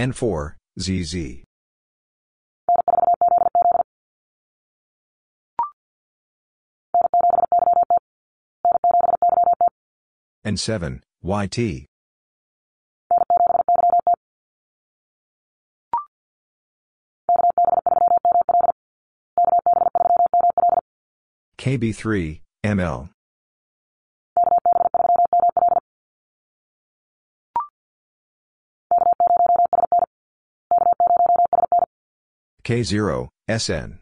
N4, ZZ. N7, YT. KB3, ML. K0, SN.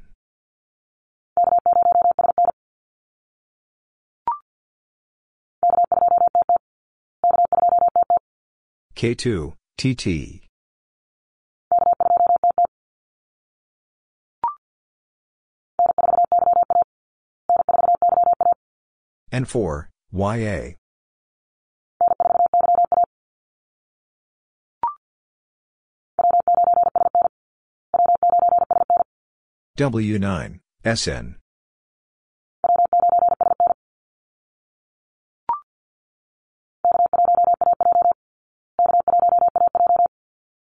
K2, TT. N4, YA. W9, SN.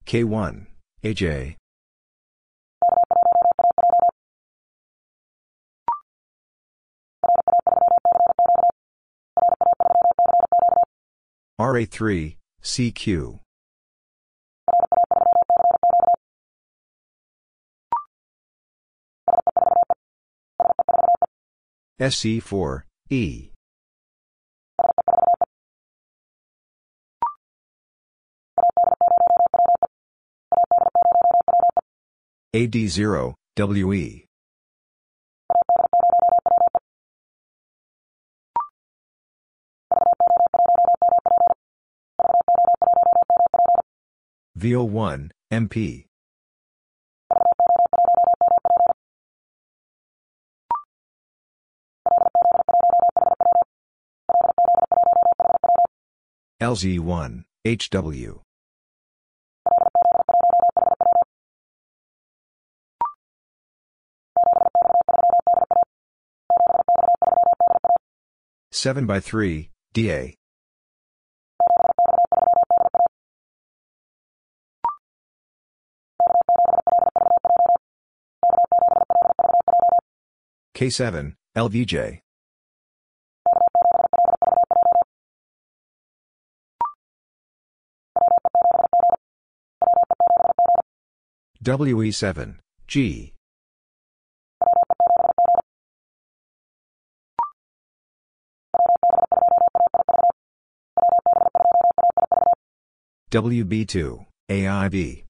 K1, AJ. RA3, CQ. SC4, E. AD0, WE. VO1, MP. LZ1, HW. Seven by three, DA. K7, LVJ. WE7, G. WB2, AIB.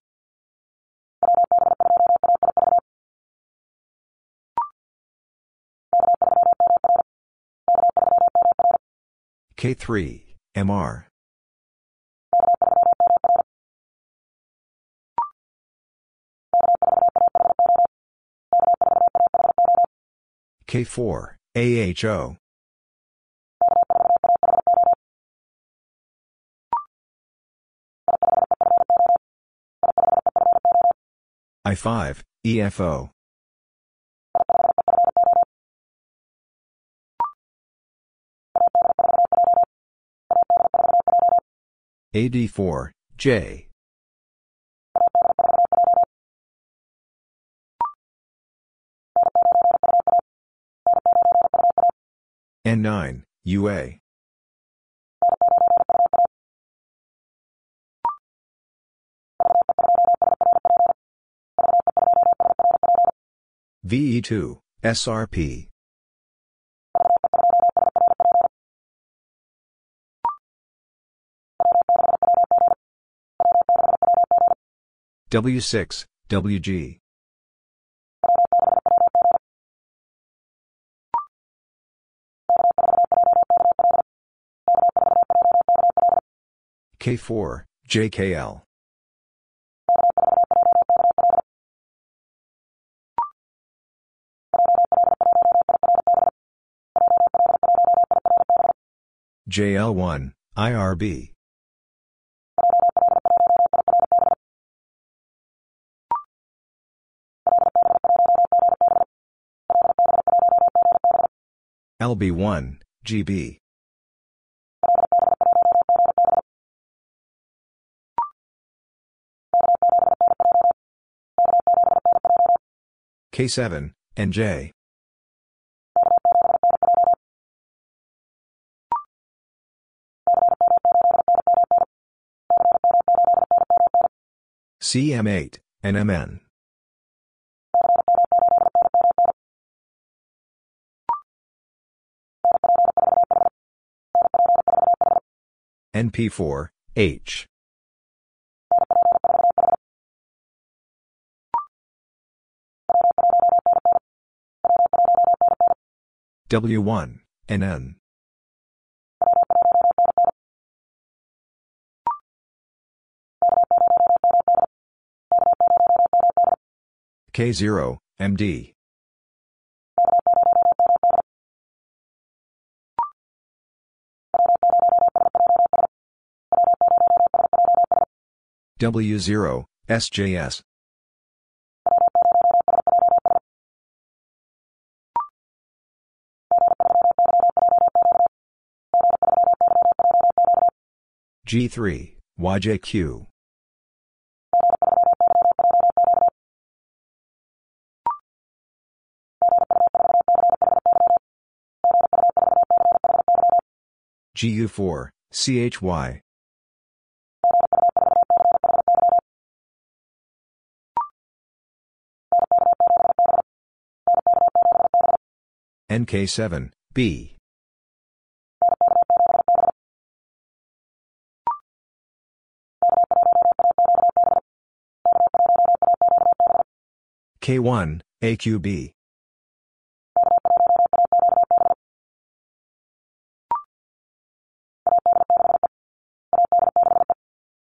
K3, MR. K4, AHO. I5, EFO. AD4, J. N9, UA. VE2, SRP. W6, WG. K4, JKL. JL1, IRB. LB1, GB. K7, NJ. CM8, NMN. NP4, H. W1, NN. K0, MD. W0, SJS. G3, YJQ. GU4, CHY. NK7, B. K1, AQB.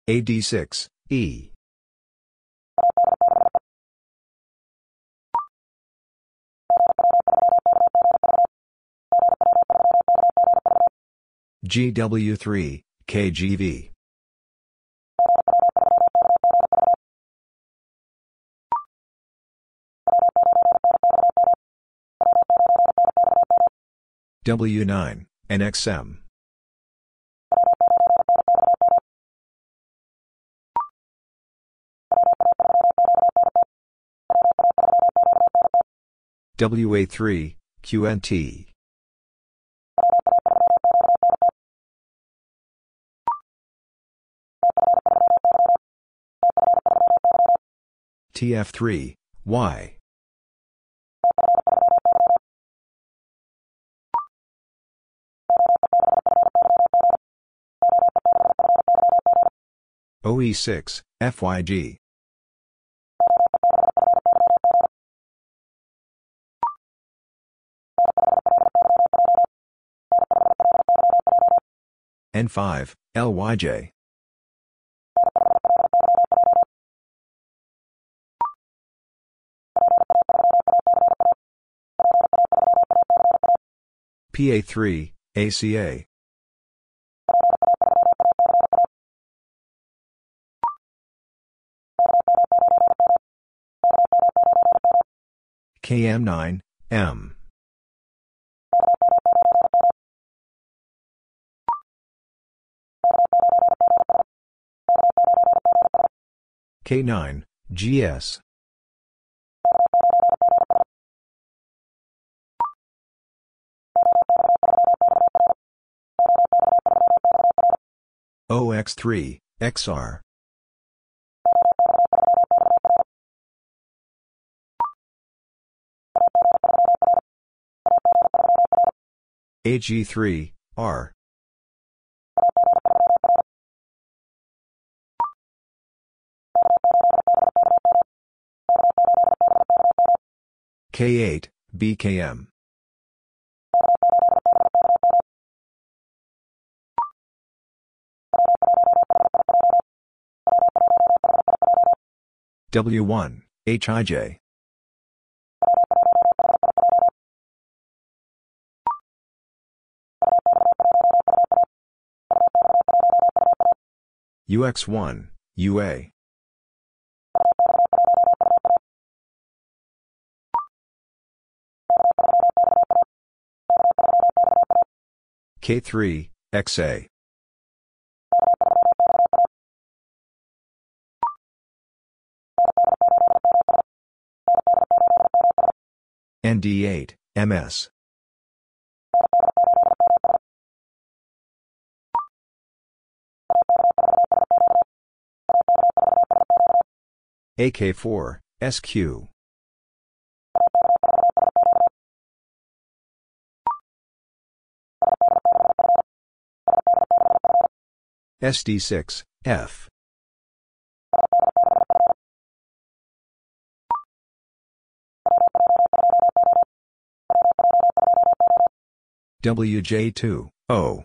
AD6, E. GW3, KGV. W9, NXM. WA3, QNT. TF3, Y. OE6, FYG. N5, LYJ. PA3, ACA. KM9, M. K9, GS. OX3, XR. AG3, R. K8, BKM. W1, HIJ. UX1, UA. K3, XA. ND8, MS. AK4, SQ. SD6, F. WJ2, O.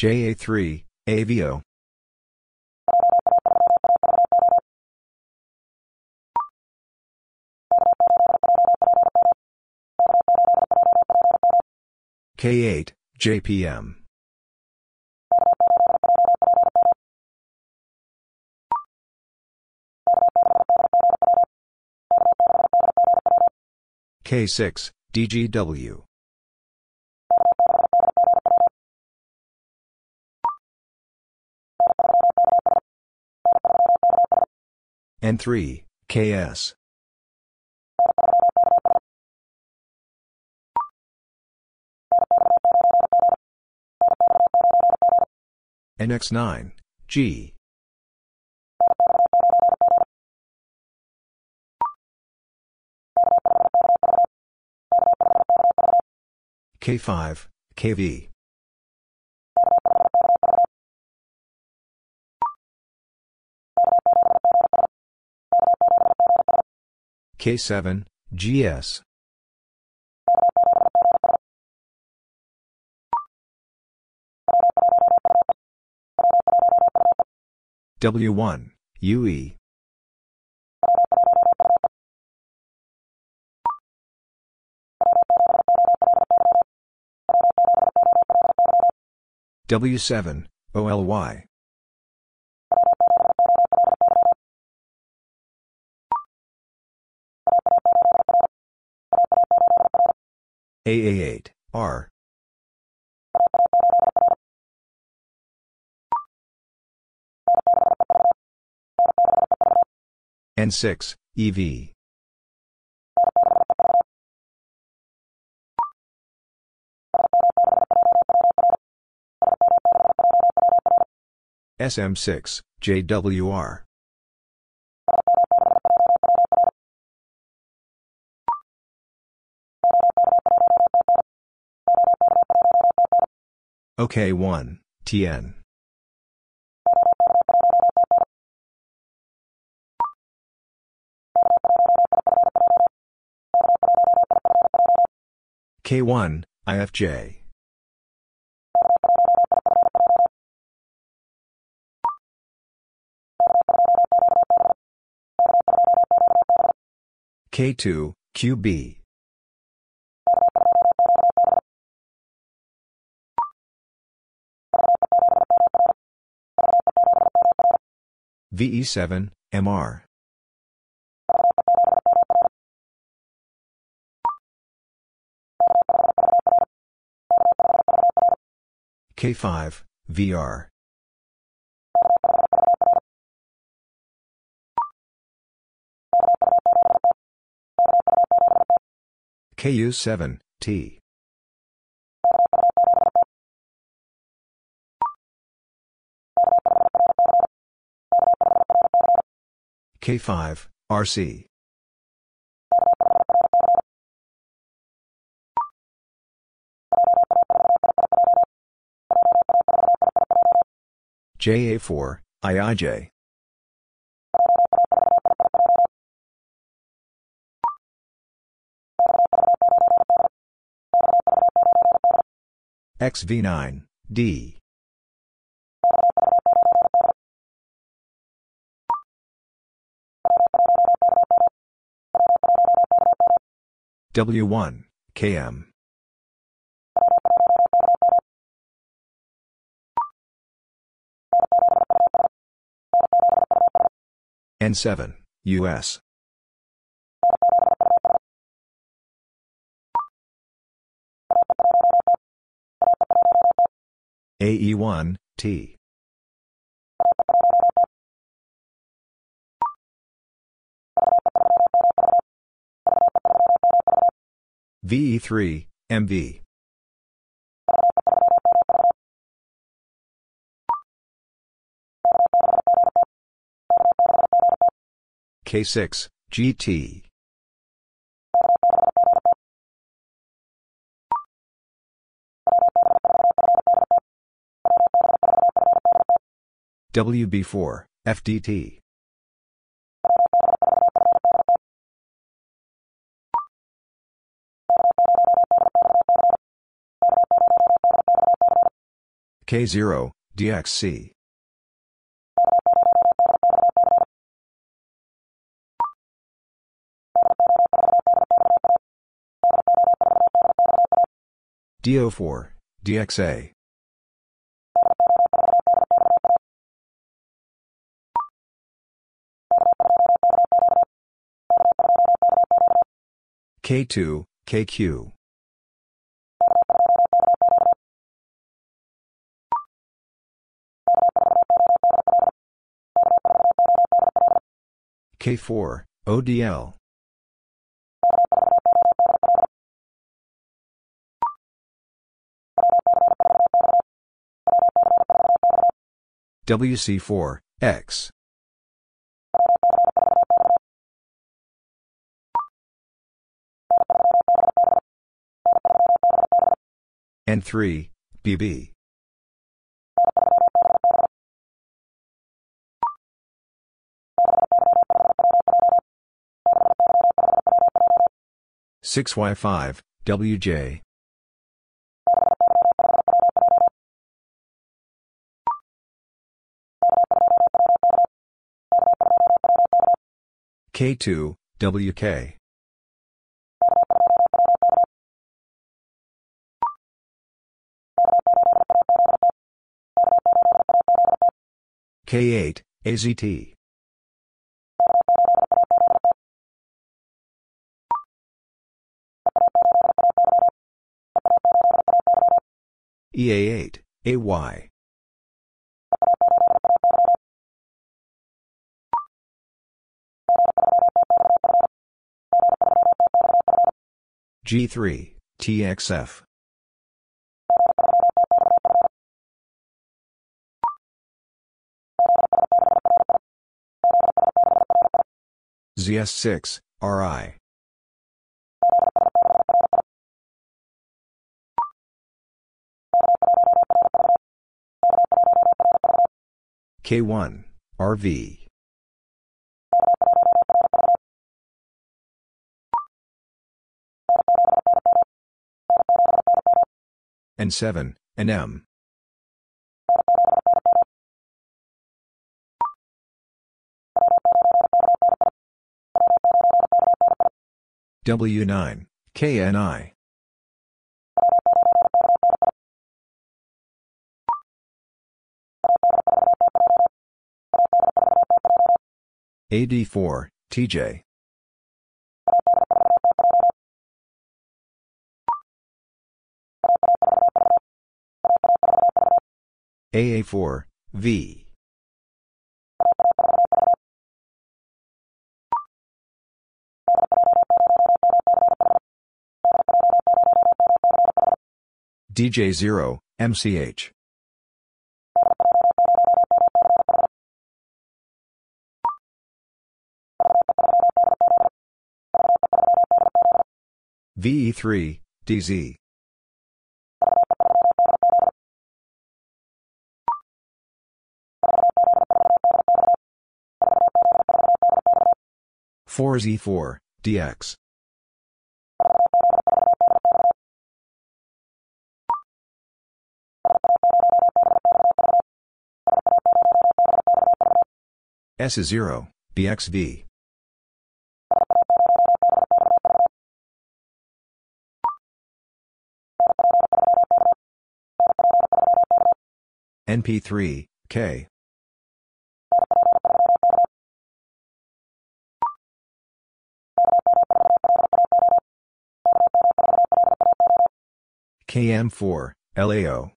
JA3, AVO. K8, JPM. K6, DGW. N3, KS. NX9, G. K5, KV. K7, GS. W1, UE. W7, OLY. AA8, R. N6, EV. SM6, JWR. OK1, TN. K1, IFJ. K2, QB. VE7, MR. K5, VR. KU7, T. K5, RC. JA4, IIJ. XV9, D. W1, KM. N7, US. AE1, T. VE3, MV. K6, GT. WB4, FDT. K0, DXC. DO4, DXA. K2, KQ. K4, ODL. WC4, X. N3, BB. Six Y five WJ K two WK K8 AZT EA8, AY. G3, TXF. ZS6, RI. K1, RV. N7, NM. W9, KNI. AD4, TJ. AA4, V. DJ0, MCH. VE3, DZ. Four Z4, DX. S 0, BXV. NP3, K. KM4, LAO.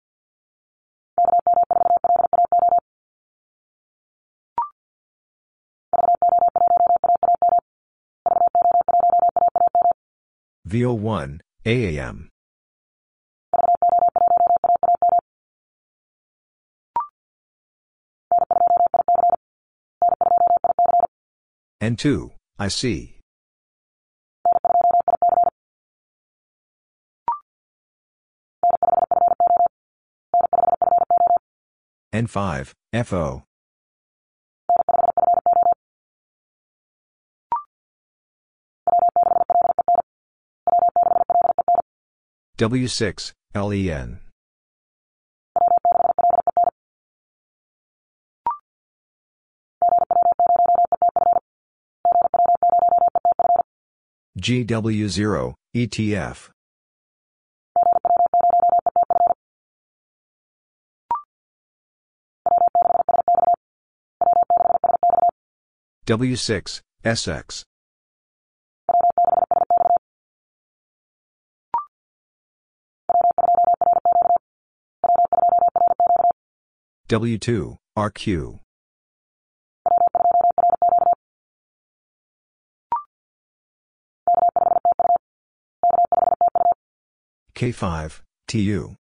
VO1, AAM. N2, IC. N5, FO. W6, LEN. GW0, ETF. W6, SX. W2, RQ. K5, TU.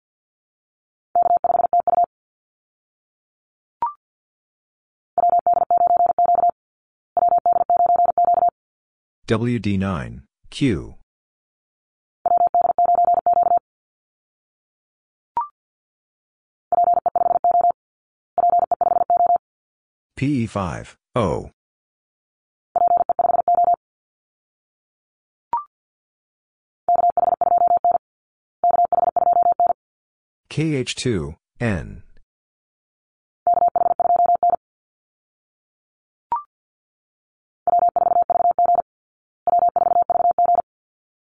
WD9, Q. PE5, O. KH2, N.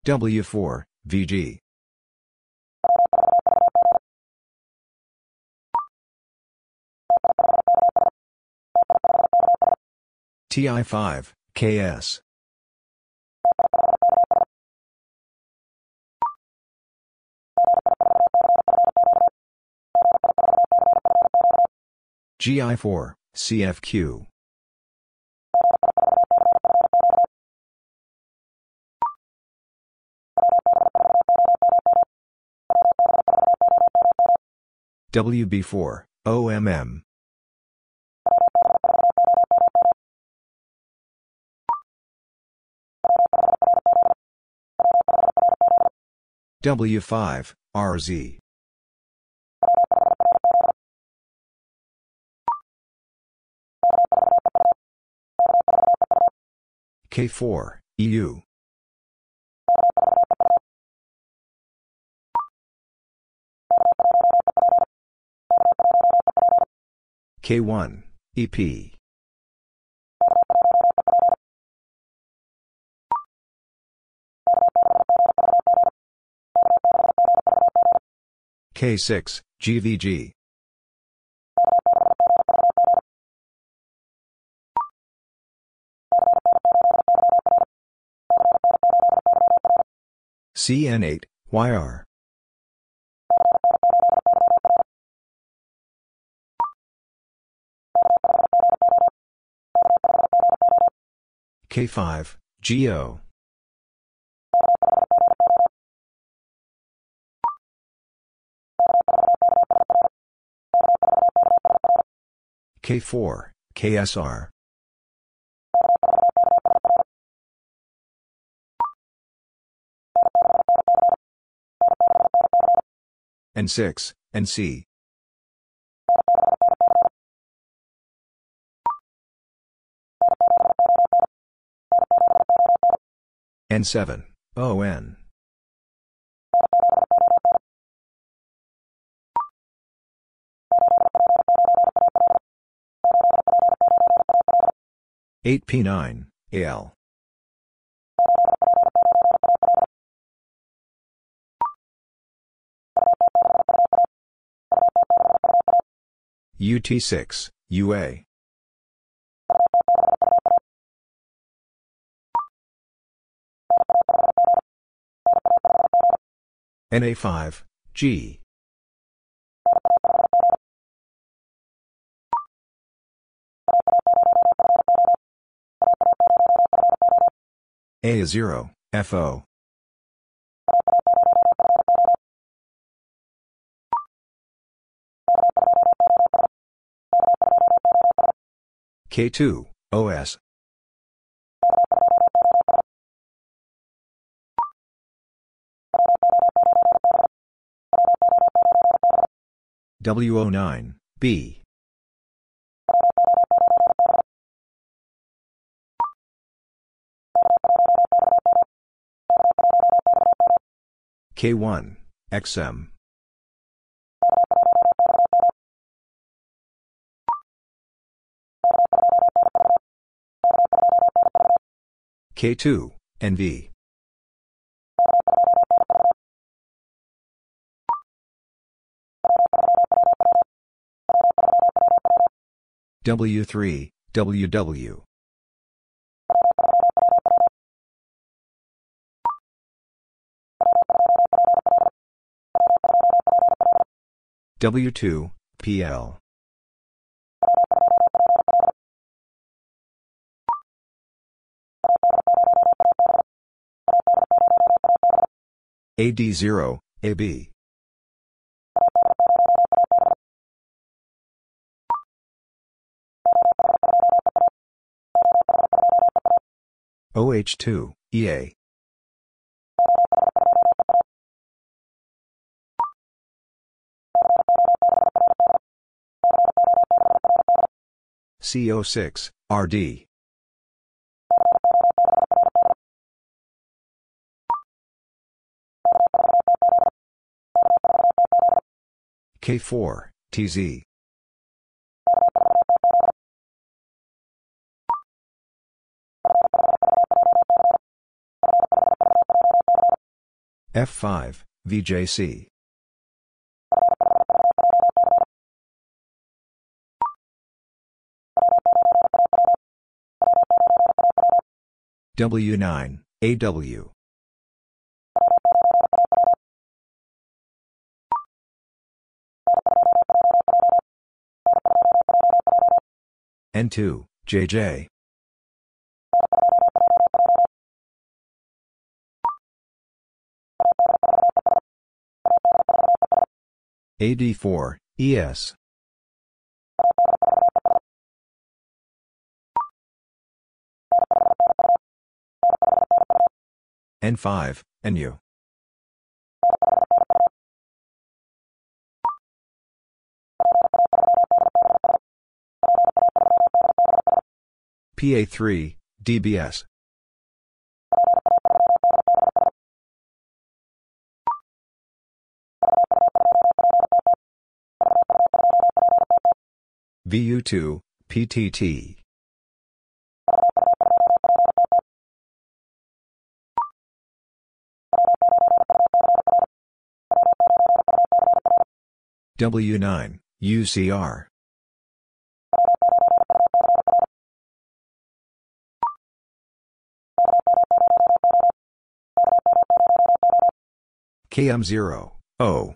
W4, VG. TI5, KS. GI4, CFQ. WB4, OMM. W5, RZ. K4, EU. K1, EP. K6, GVG. CN8, YR. K5, GO. K4, KSR. N6, NC. N7, ON. Eight P nine AL UT six UA NA five G A0, FO. K2, OS. W09, B. K1, XM. K2, NV. W3, WW. W2, PL. AD0, AB. OH2, EA. CO6, RD. K4, TZ. F5, VJC. W9, AW. N2, JJ. AD4, ES. N5, NU. PA3, DBS. VU2, PTT. W9, UCR. KM0, O.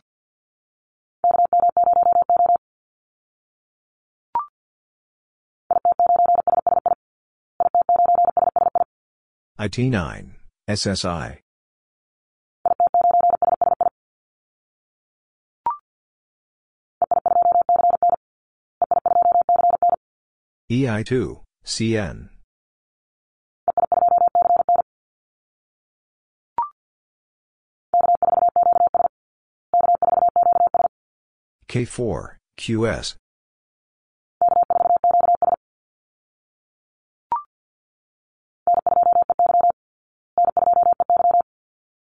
IT9, SSI. EI2, CN. K4, QS.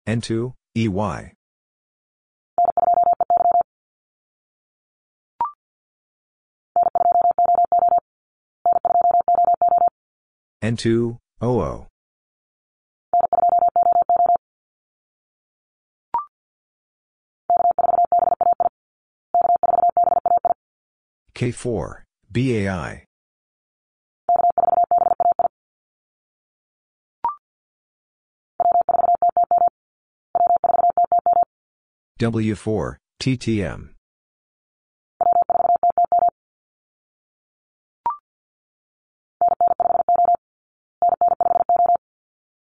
N2, EY. N2, OO. K4, BAI. W4, TTM.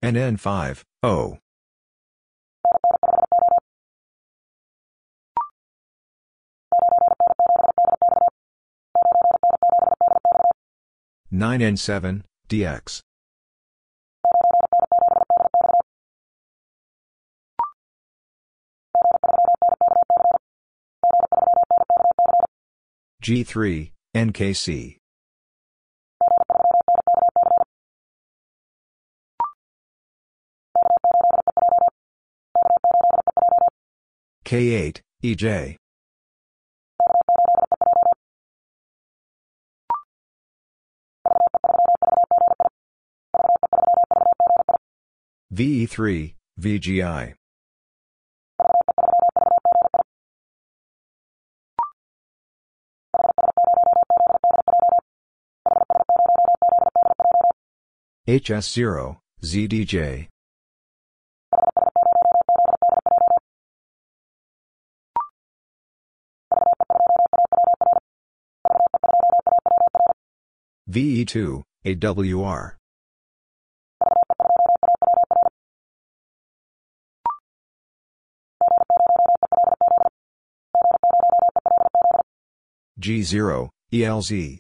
NN5, O. 9N7, DX. G3, NKC. K8, EJ. VE3, VGI. HS0, ZDJ. VE2, AWR. G0, ELZ.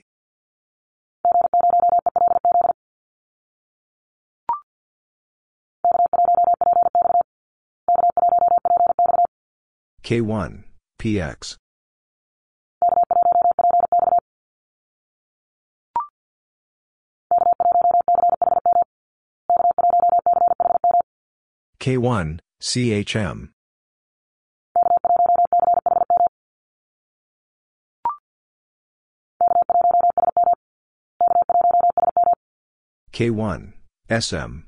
K1, PX. K1, CHM. K1, SM.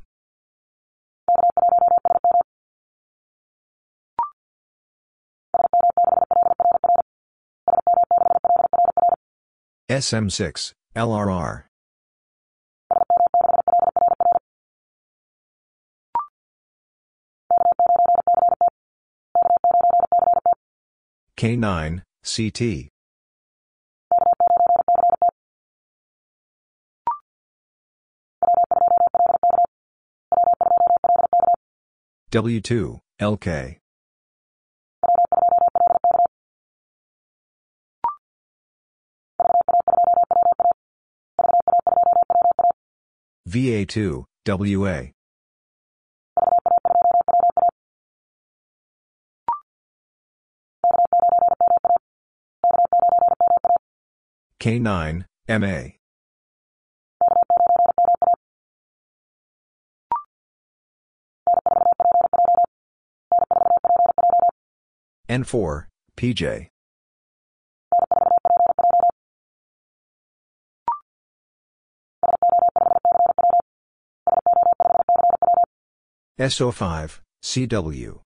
SM6, LRR. K9, CT. W2, LK. VA2, WA. K9, MA. N4, PJ. SO5, CW.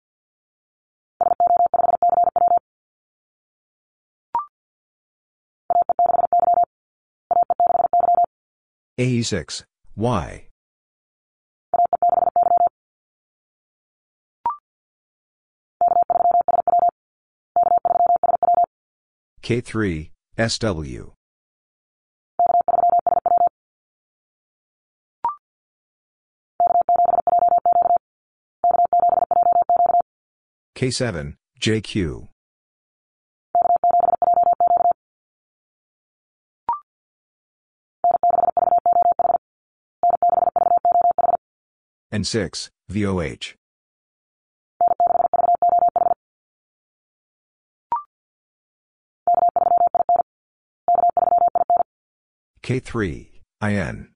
AE6, Y. K3, SW. K7, JQ. N6, VOH. K3, IN.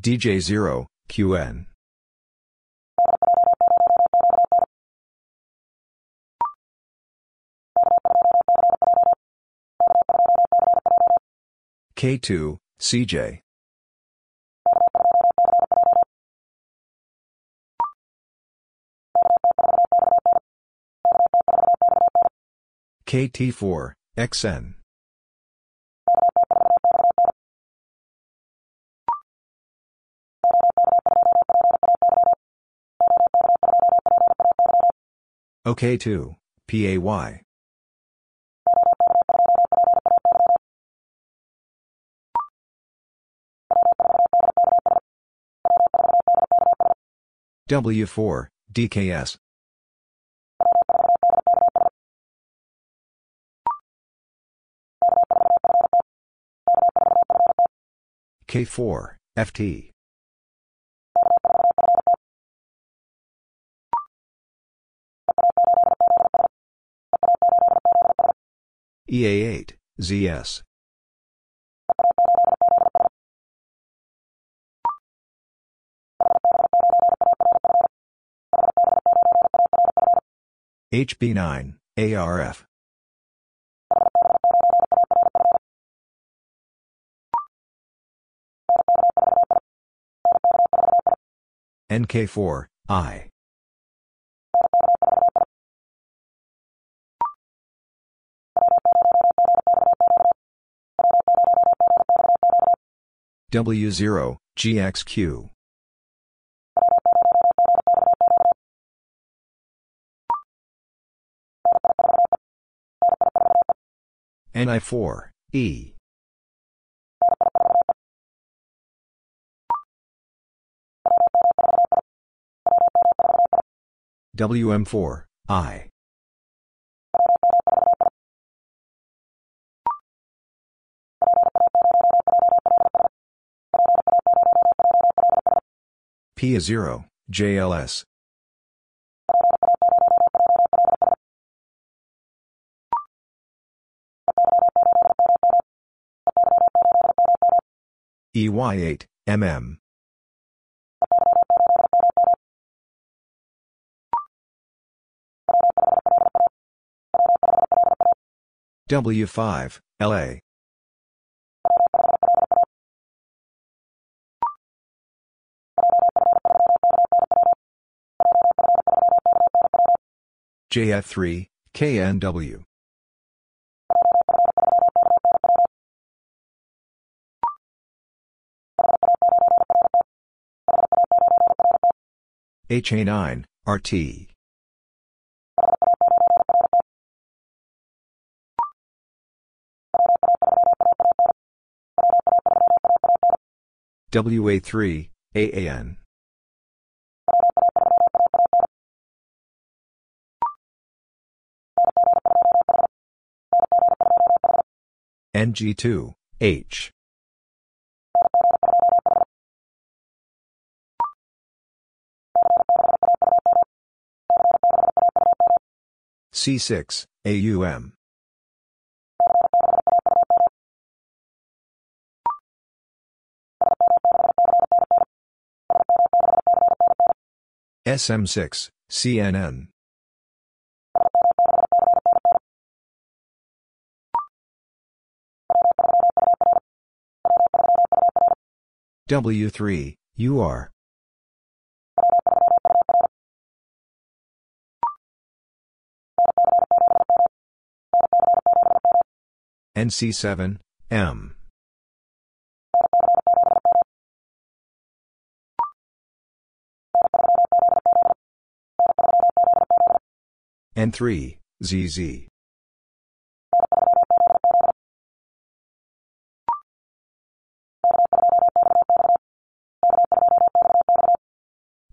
DJ0, QN. K2, CJ. KT4, XN. OK2, PAY. W4, DKS. K4, FT. EA8, ZS. HB9, ARF. NK4, I. W0, GXQ. NI4, E. WM4, I. P is 0, JLS. EY8, MM. W5, LA. JF3, KNW. HA9, RT. WA3, AAN. NG2, H. C6, AUM. SM6, CNN. W3, UR. NC7, M. N3, ZZ.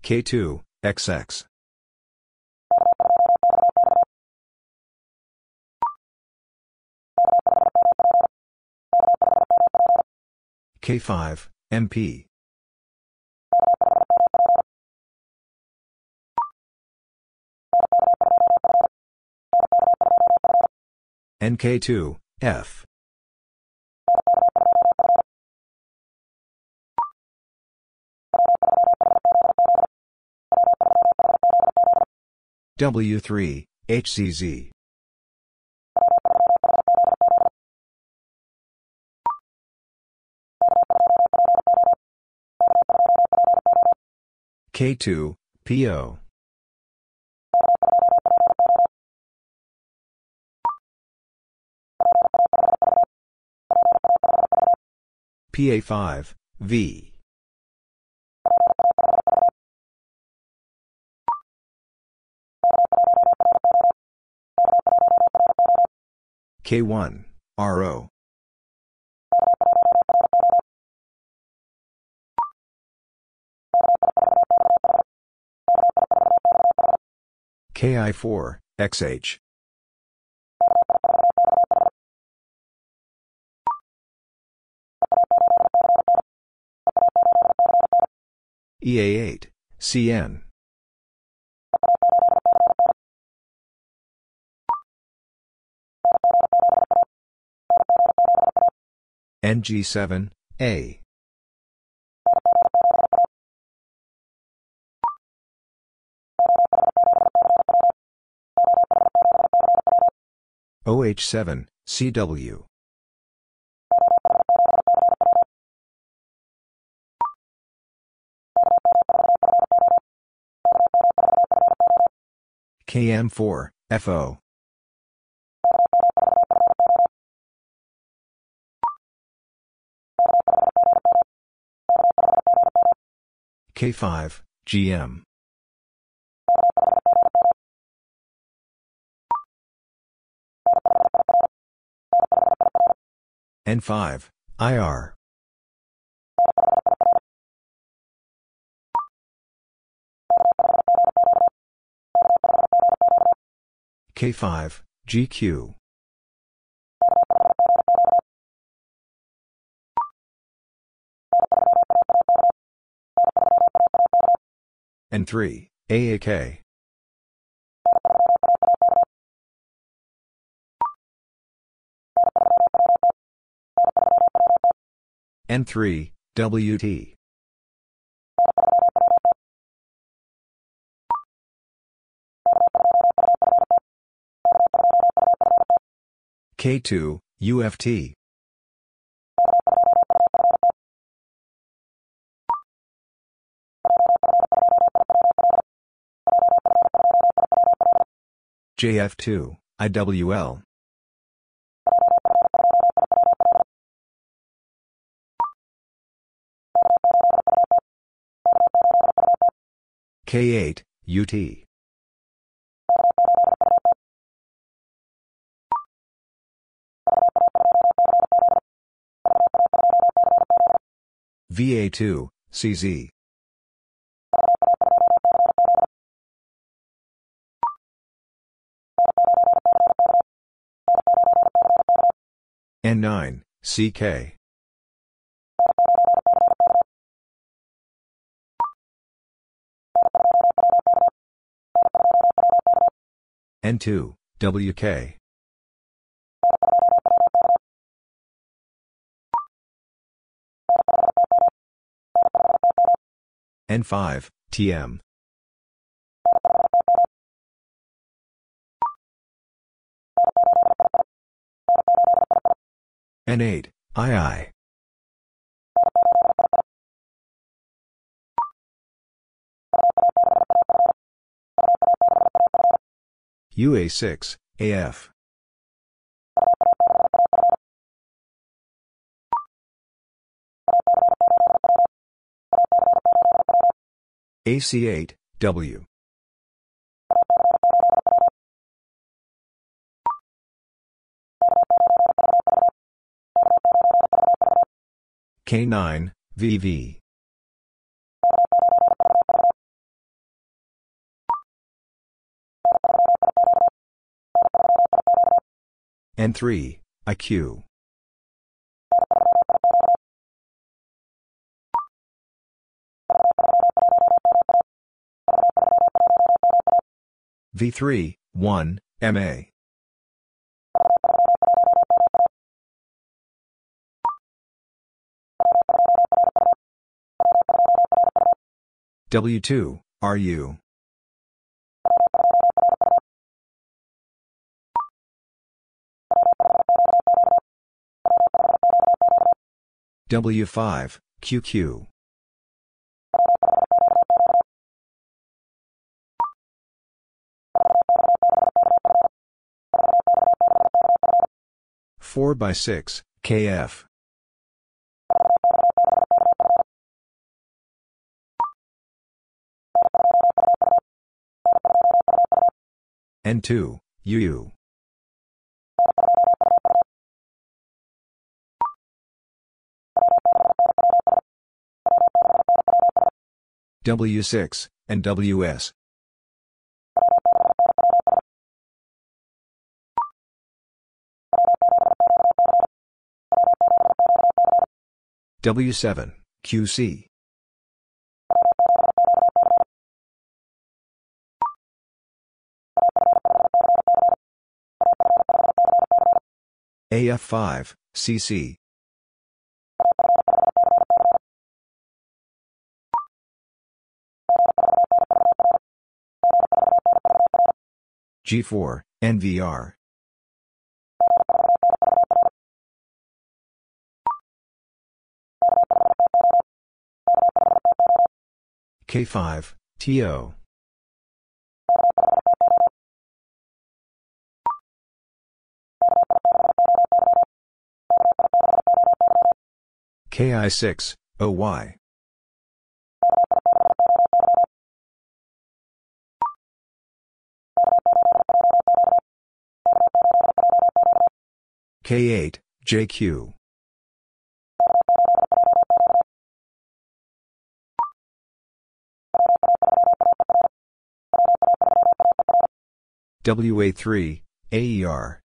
K2, XX. K5, MP. NK2, F. W3, HCZ. K2, PO. PA5, V. K1, RO. KI4, XH. EA8, CN. NG7, A. OH7, CW. KM4, FO. K5, GM. N5, IR. K5, GQ. N3, AAK. N3, WT. K2, UFT. JF2, IWL. K8, UT. VA2, CZ. N9, CK. N2, WK. N5, TM. N8, II. UA6, AF. AC8, W. K9, VV. N3, IQ. V3, 1, MA. W2, RU. W5, QQ. Four by six, KF. N2, UU. W6, and WS. W7, QC. AF5, CC. G4, NVR. K5, TO. KI6, OY. K8, JQ. WA3, AER.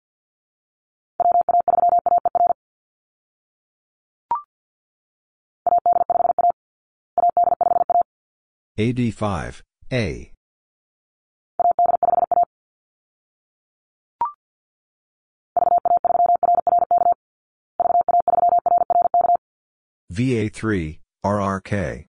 AD5, A. VA3, RRK.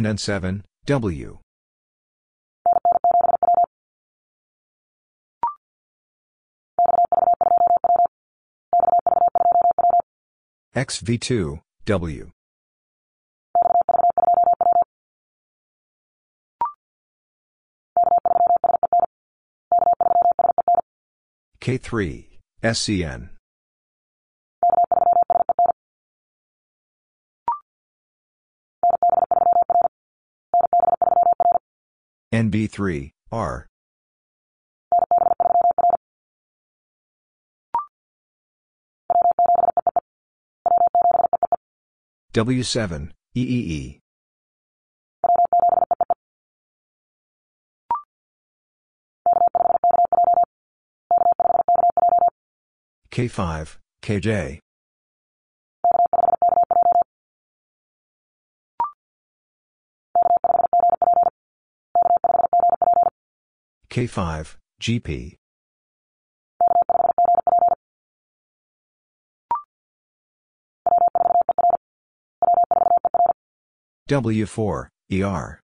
NN7, W. XV2, W. K3, SCN. NB3, R. W7, EEE. K5, KJ. K5, GP. W4, ER.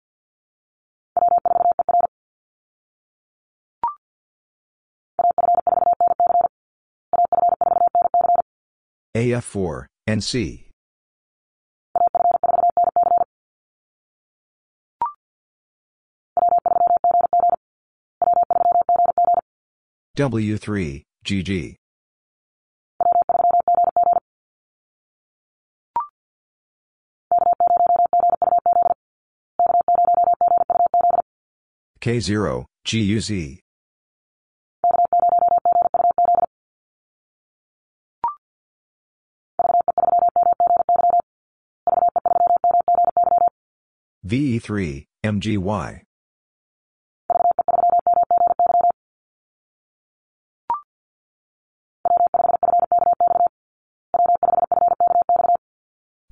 AF4, NC. W3, GG. K0, GUZ. VE3, MGY.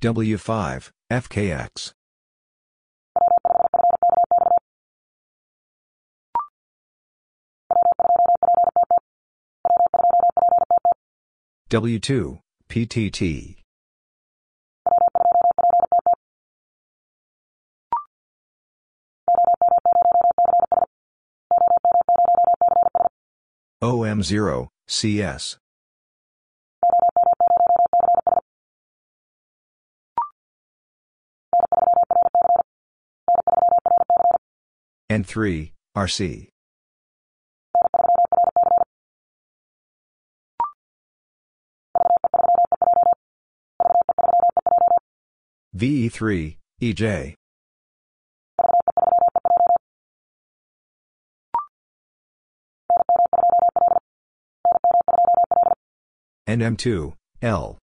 W5, FKX. W2, PTT. OM0, CS. N3, RC. VE3, EJ. NM2, L.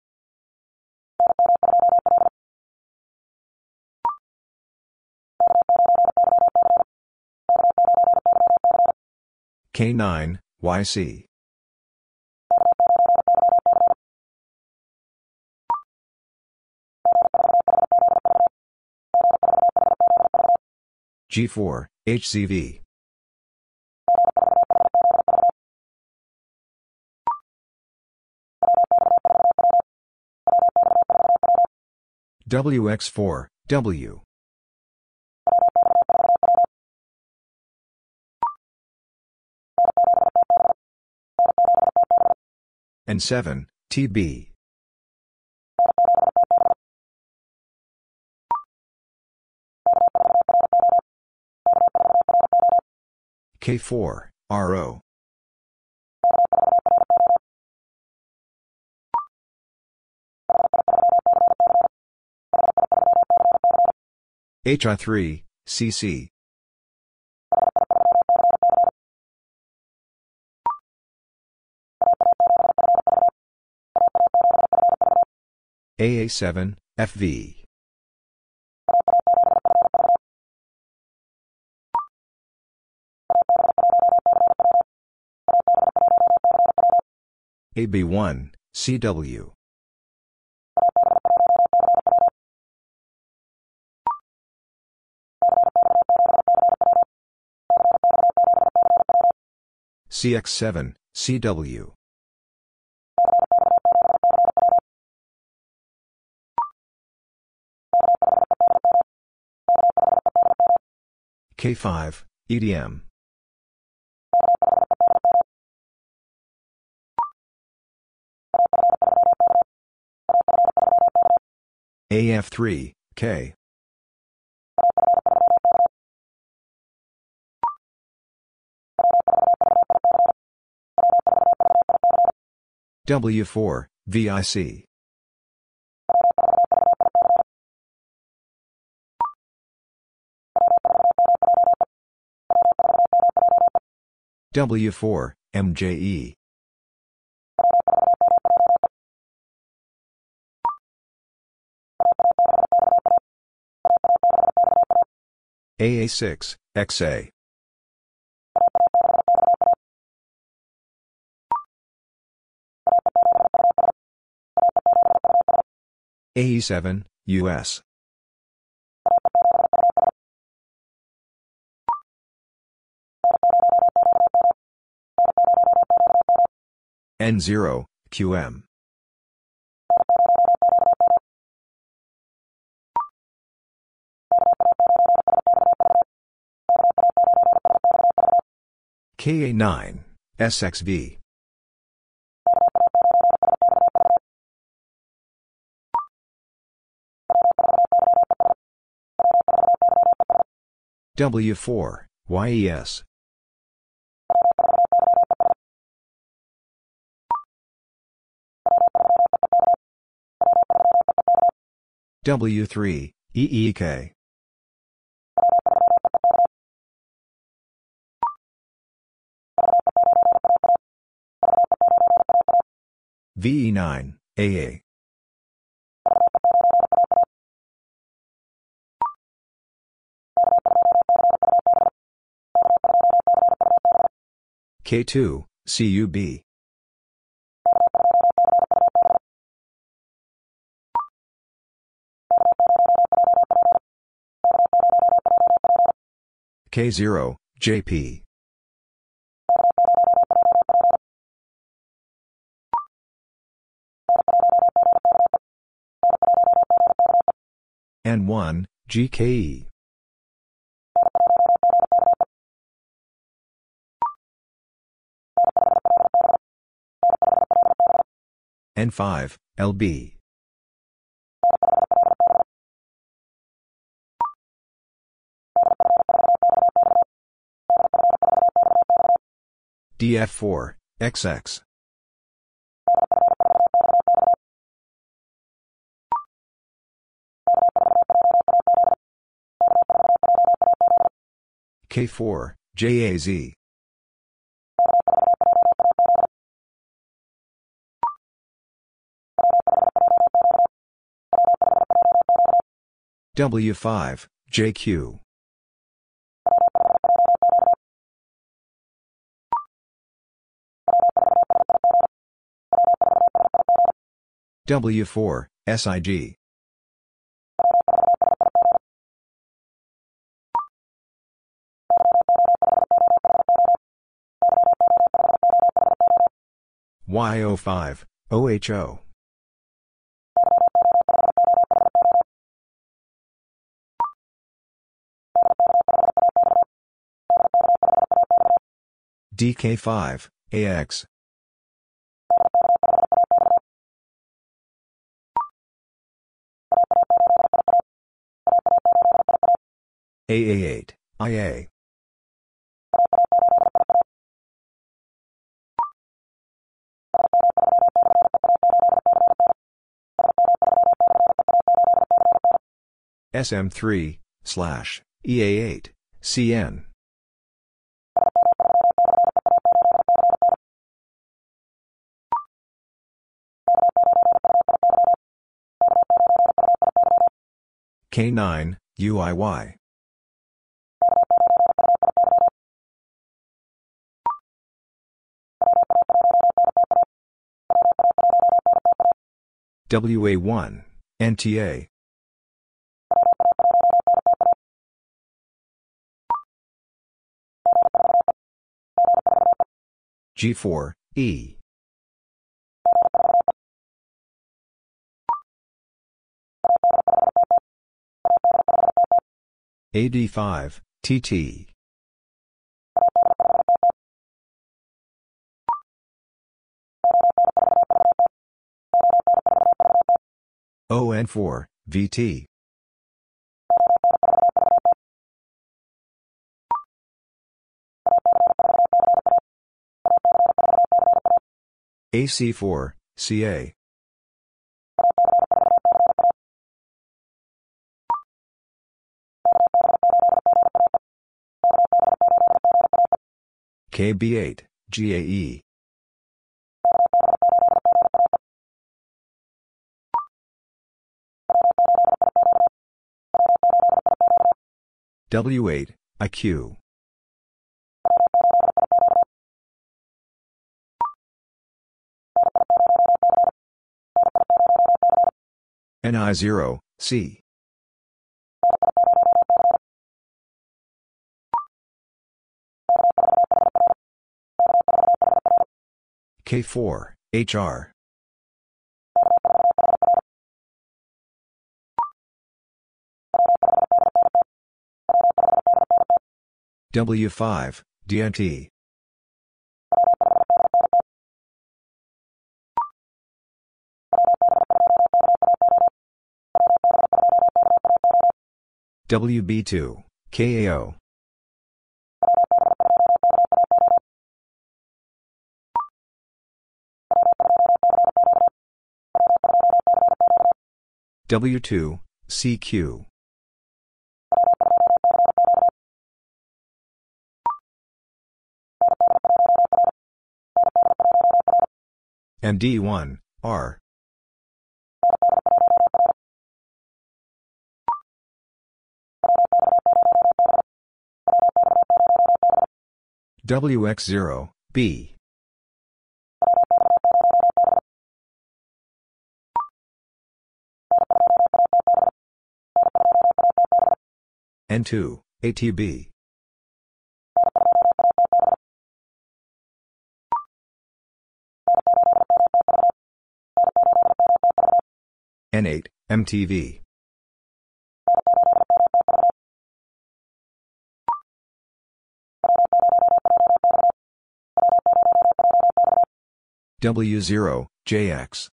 K9, YC. G4, HCV. WX4, W. N7, TB. K4, RO. HI3, CC. AA7, FV. AB1, CW. CX7, CW. K5, EDM. AF3, K. W4, VIC. W4, MJE. AA6, XA. AE7, US. N0, QM. KA9, SXV. W4, YES. W3, EEK. VE9, AA. K2, CUB. K0, JP. N1, GKE. N5, LB. DF4, XX. K4, JAZ. W5, JQ. W4, SIG. YO5, OHO. DK5, AX. AA8, IA. SM3, slash, EA8, CN. K9, UIY. WA1, NTA. G4, E. AD5, TT. ON4, VT. AC4, CA. KB8, GAE. W8, IQ. NI0, C. K4, HR. W5, DNT. WB2, KAO. W2, CQ. MD1, R. WX0, B. N2, ATB. N8, MTV. W0, JX.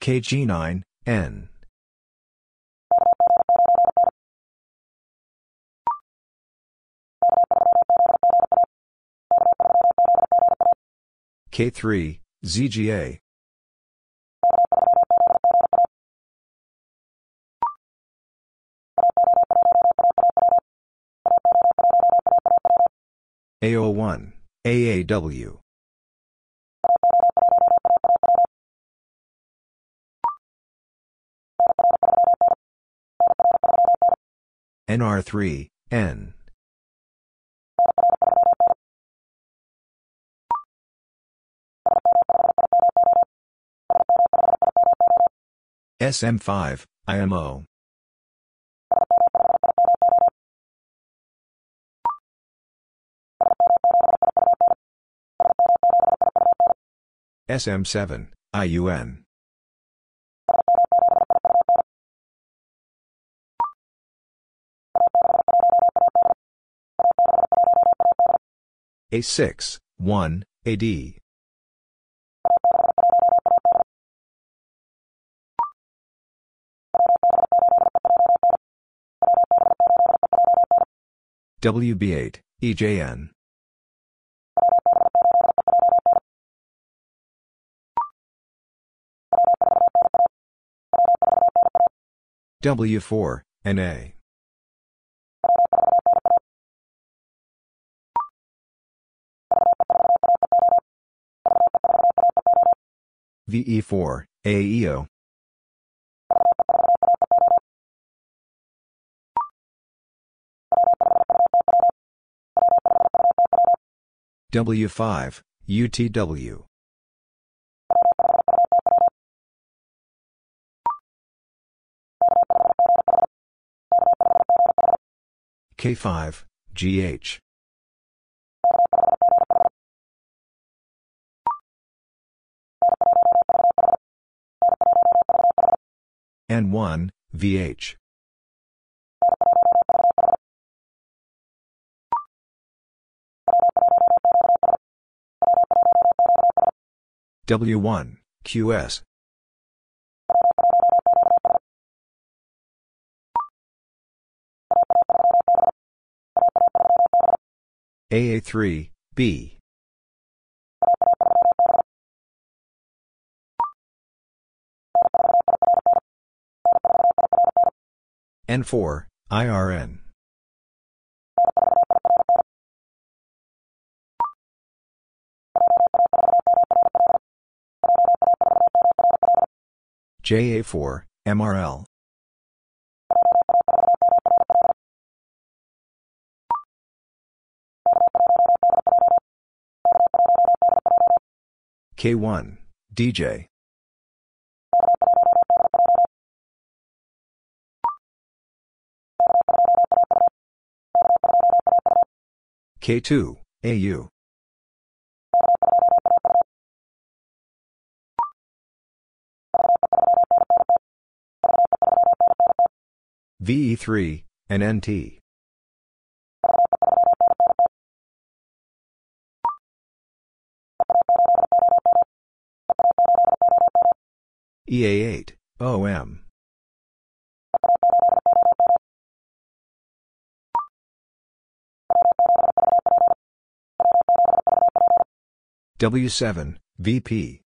KG9, N. K3, ZGA. AO1, AAW. NR3, N. SM5, IMO. SM7, IUN. A6, 1, AD. WB8, EJN. W4, NA. VE4, AEO. W5, UTW. K5, GH. N1, VH. W1, QS. AA3, B. N4, IRN. JA4, MRL. K1, DJ. K2, AU. VE3, and NT. EA8, OM. W7, VP.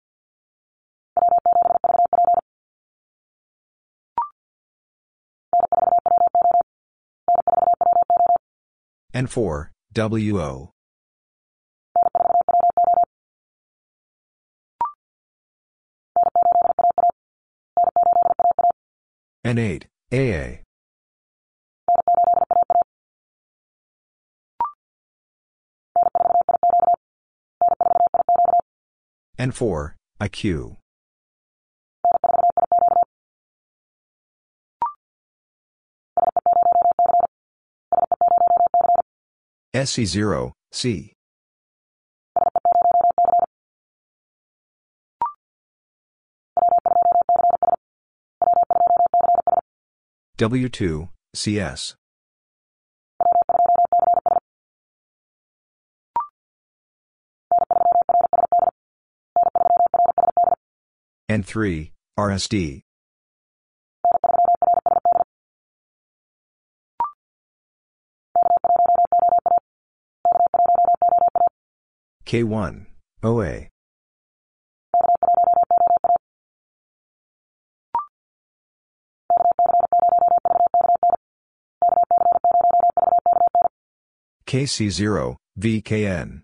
N4, WO. N8, AA. N4, IQ. SC0, C. W2, CS. N3, RSD. K1, OA. KC0, VKN.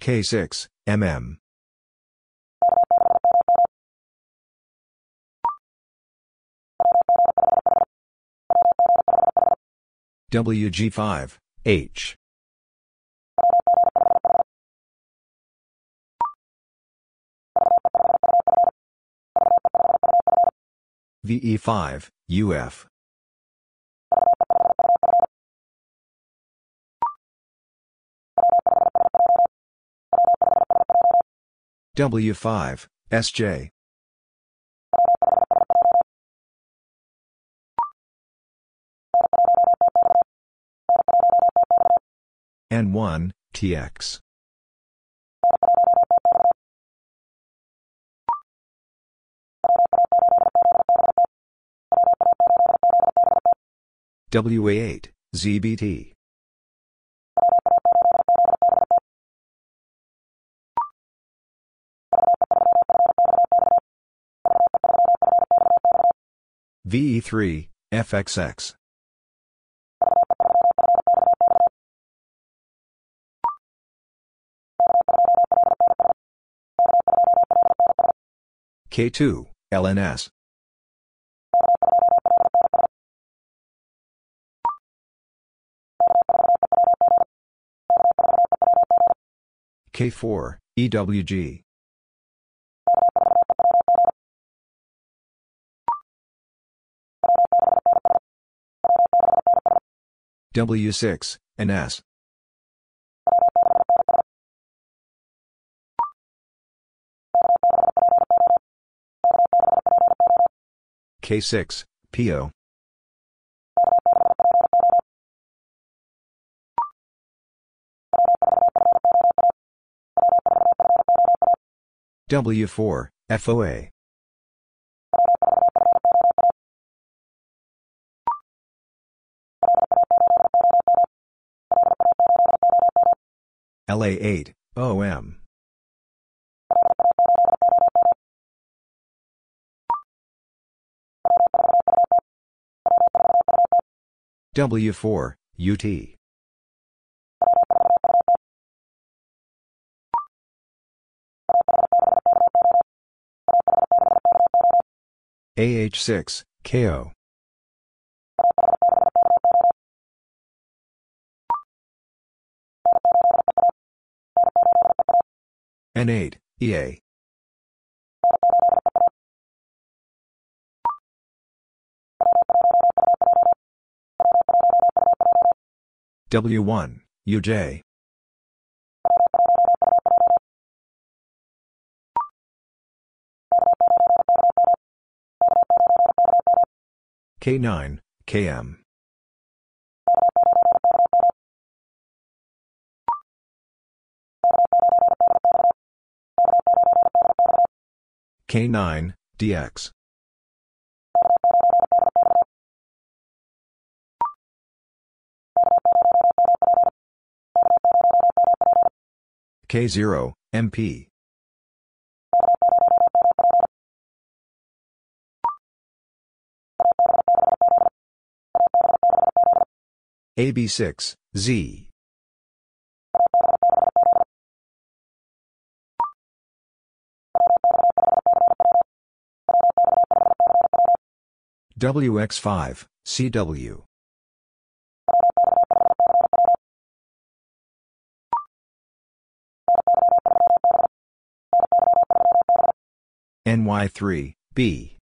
K6, MM. WG5, H. VE5, UF. W5, SJ. N1, TX. WA8, ZBT. VE3, FXX. K2, LNS. K4, EWG. W6, NS. K6, PO. W4, FOA. LA8, OM. W4, UT. AH6, KO. N8, EA. W1, UJ. K9, KM. K9, DX. K0, MP. AB6, Z. WX5, CW. NY3, B.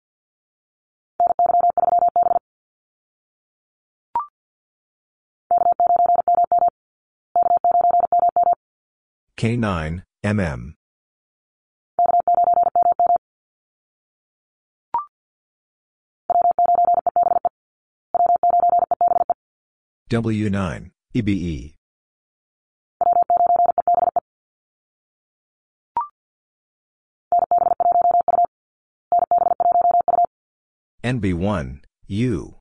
K9, MM. W9, EBE. NB1, U.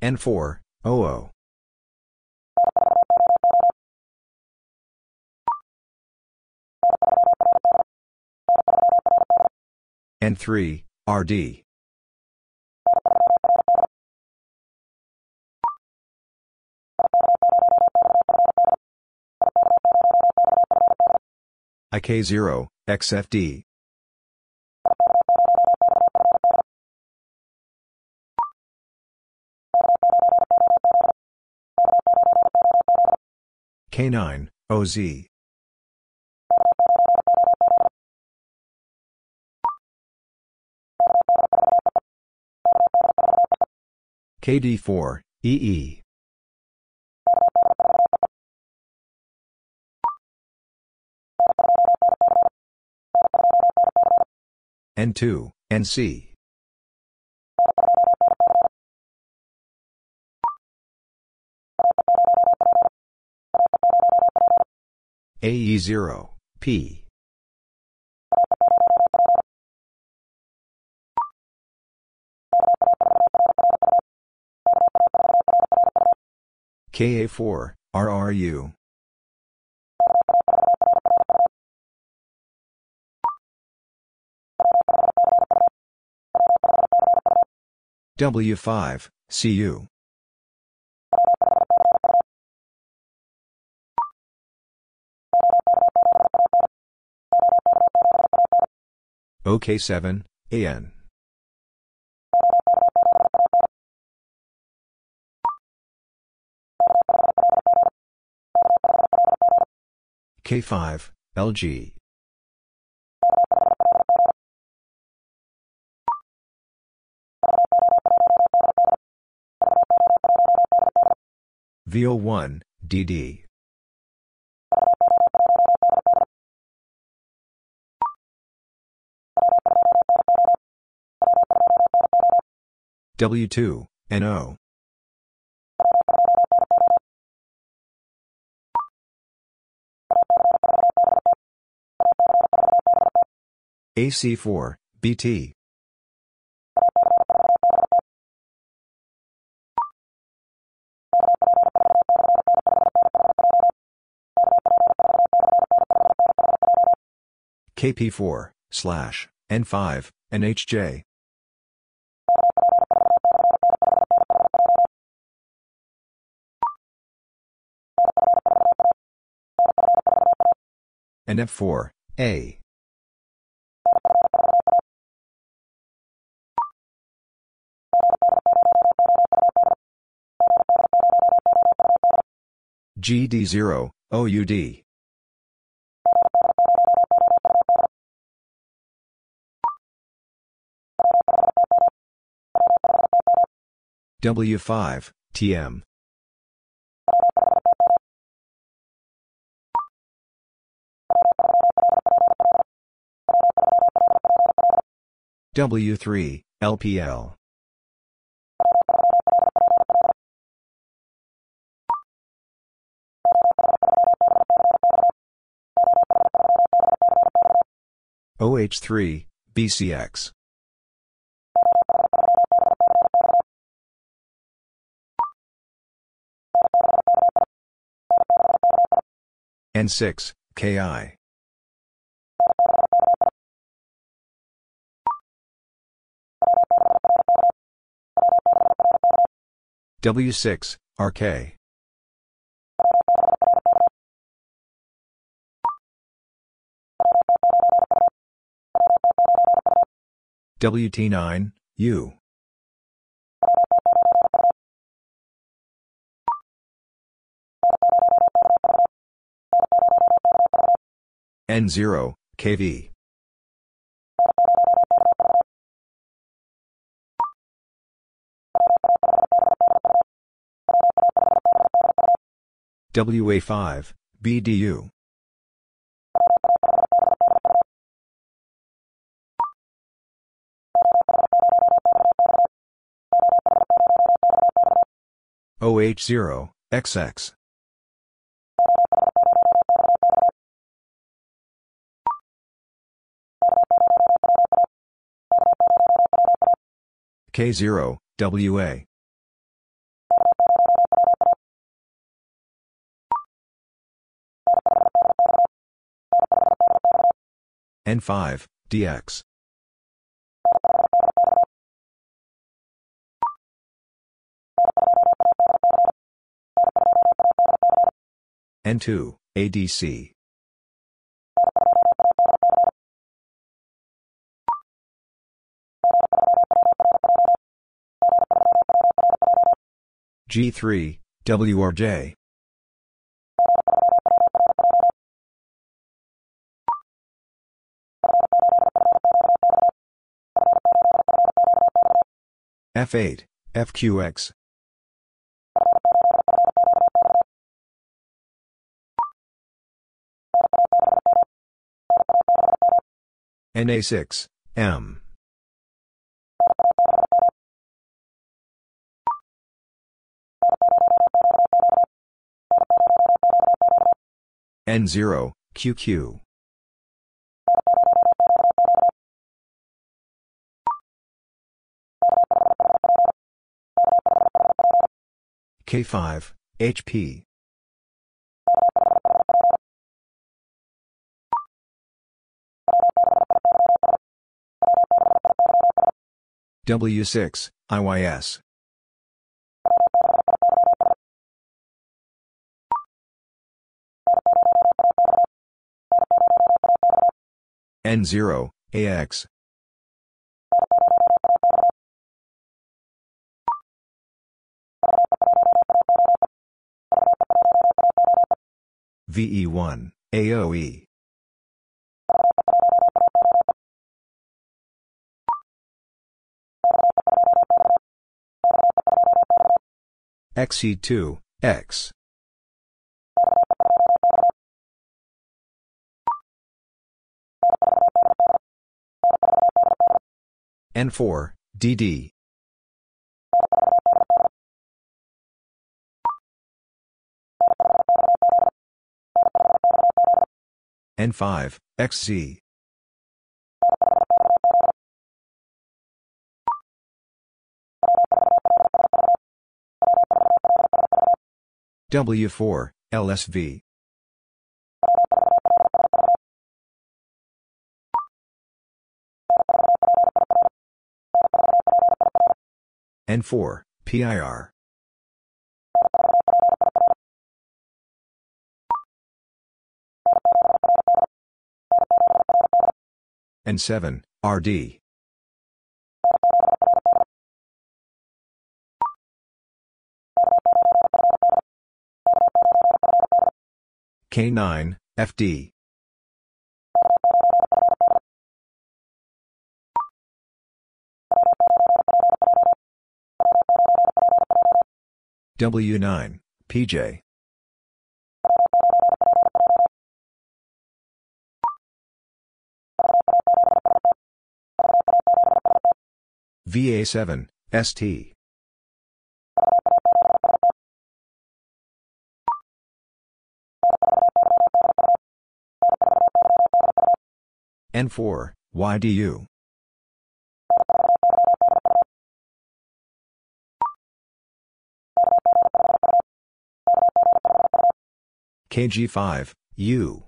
N4, OO. N3, RD. IK0, XFD. K9, OZ. KD4, EE. N2, NC. AE0, P. KA4, RRU. W5, CU. OK7, AN. K5, LG. VO1, DD. W2, NO. AC4, BT. KP4, slash, N5, NHJ. NF4, A. GD0, OUD. W5, TM. W3, LPL. OH3, BCX. N6, KI. W6, RK. WT9, U. N0, KV. WA5, BDU. OH0, XX. K0, WA. N5, DX. N2, ADC. G3, WRJ. F8, FQX. NA6, M. N0, QQ. K5, HP. W6, IYS. N0, AX. VE1, AOE. XE2, X. N4, DD. N5, XZ. W4, LSV. N4, PIR. N7, RD. K9, FD. W9, PJ. VA7, ST. N4, YDU. KG5, U.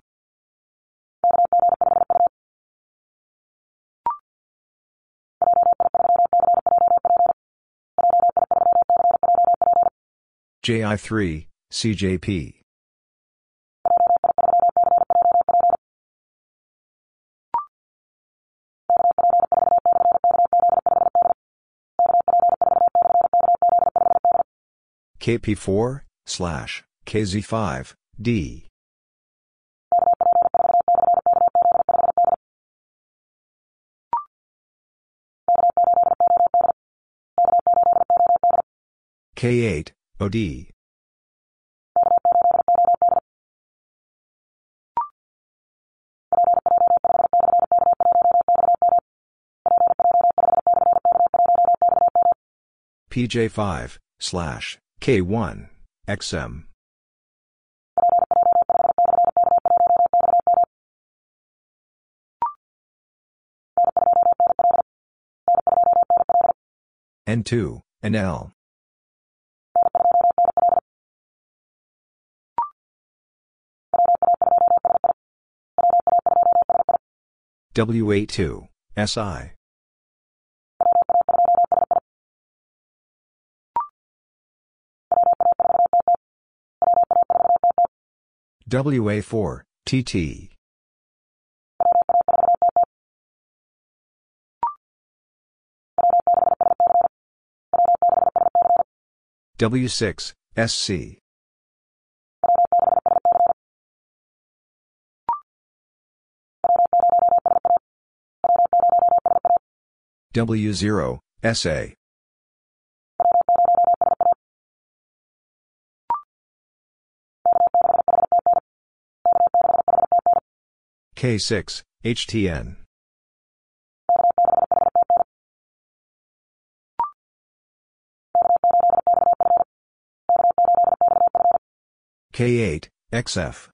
JI3, CJP. KP4, slash, KZ5, D. K8, OD. PJ5, slash, K1, XM. N2, NL. W82, SI. WA4, TT. W6, SC. W0, SA. K6, HTN. K8, XF.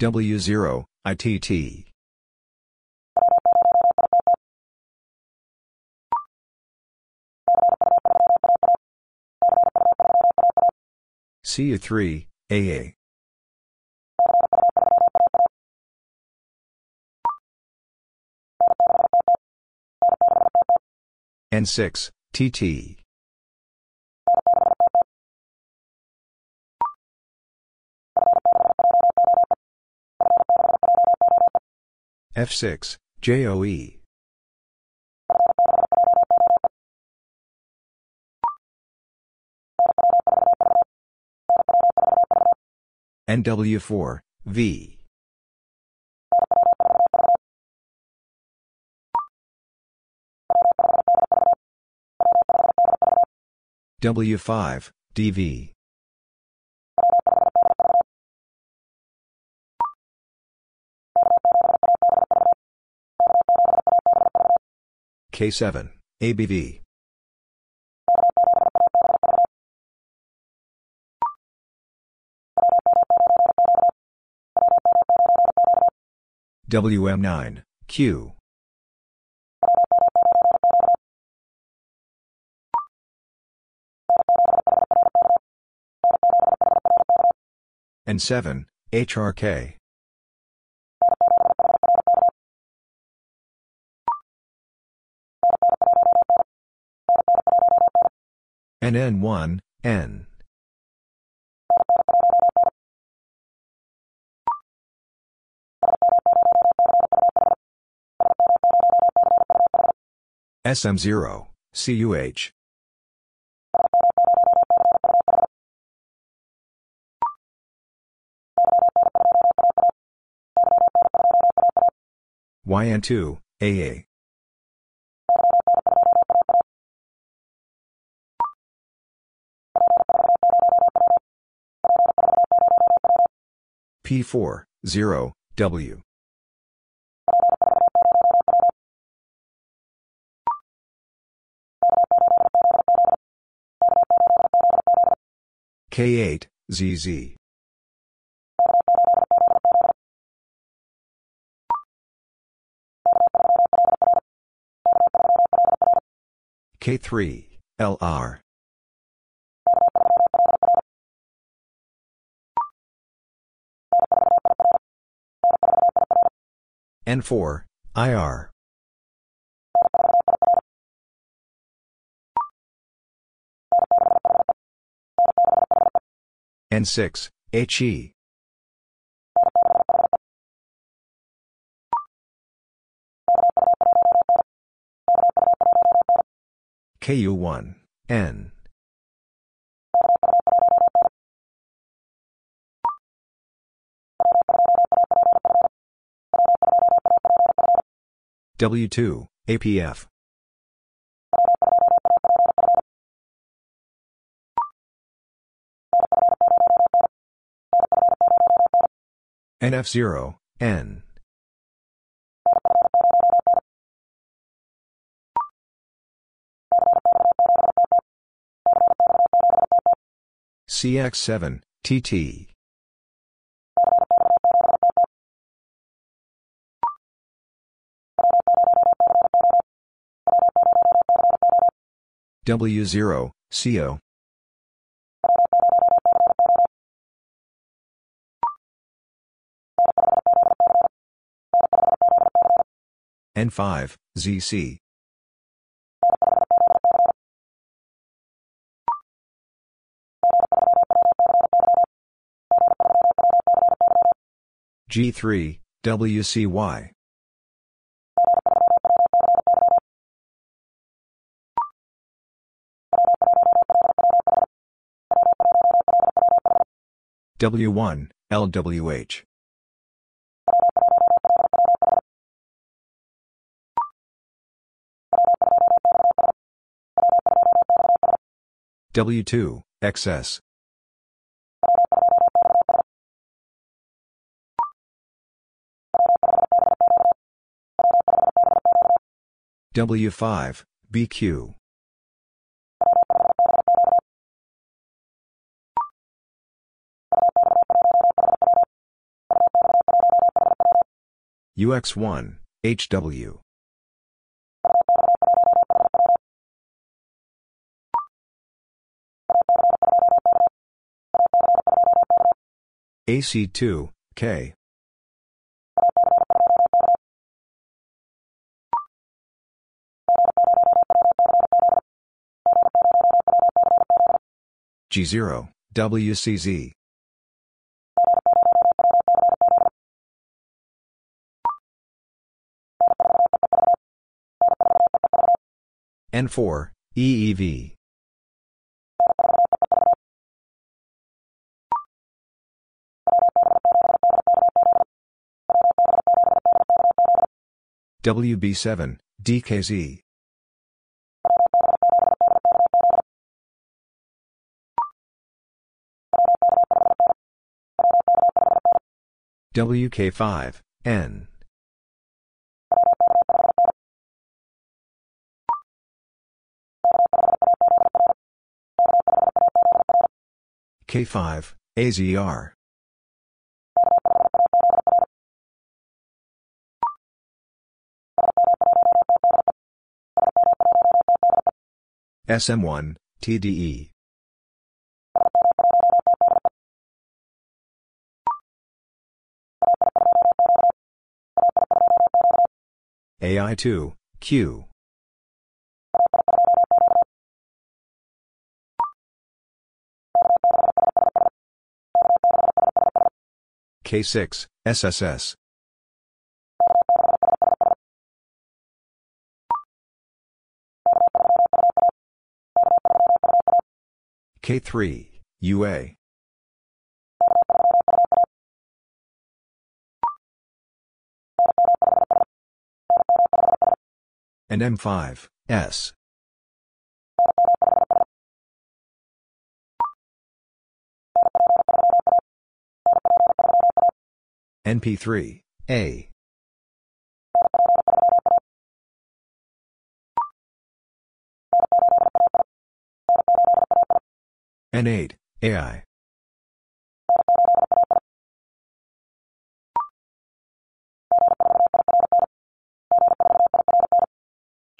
W0, ITT. CU3, AA. N6, TT. F6, JOE. NW4, V. W5, DV. K7, ABV. WM9, Q. N7, HRK. NN1, N. SM0, CUH. YN2, AA. P4, 0, W. K8, ZZ. K3, LR. N4, IR. N6, HE. KU1, N. W2, APF. NF0, N. CX7, TT. W0, CO. N5, ZC. G3, WCY. W1, LWH. W2, XS. W5, BQ. UX1, HW. AC2, K. G0, WCZ. N4, EEV. WB7, DKZ. WK5, N. K5, AZR. SM1, TDE. AI2, Q. K6, SSS. K3, UA. And M5, S. NP3, A. N8, AI.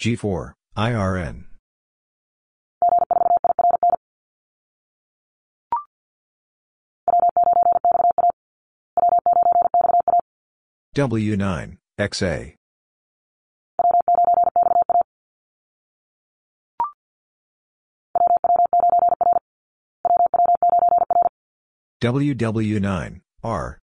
G4, IRN. W9, XA. WW9, R.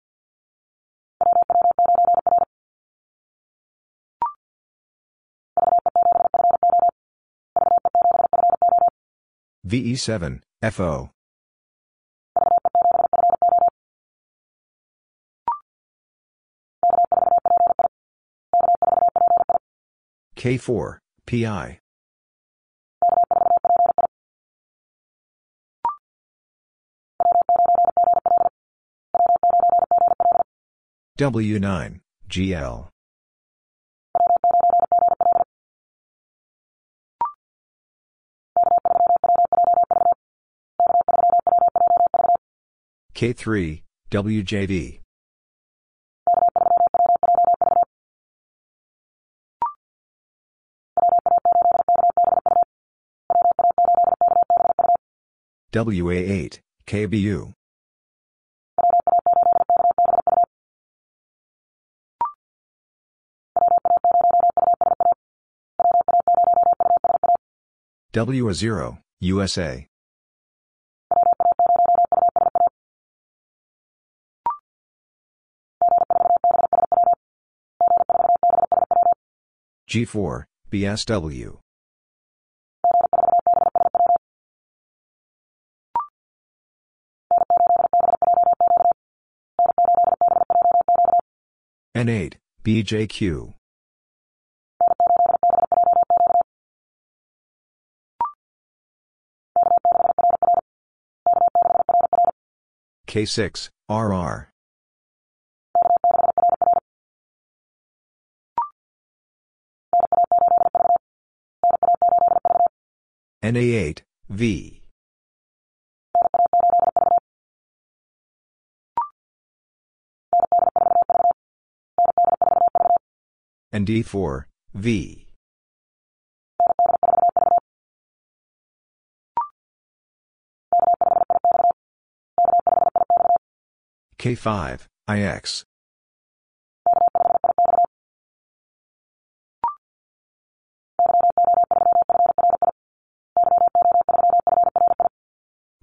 VE7, FO. K4, PI. W9, GL. K3, WJV. WA8, KBU. WA0, USA. G4, BSW. N8, BJQ. K6, RR. NA8, V. and D4, V. K5, IX.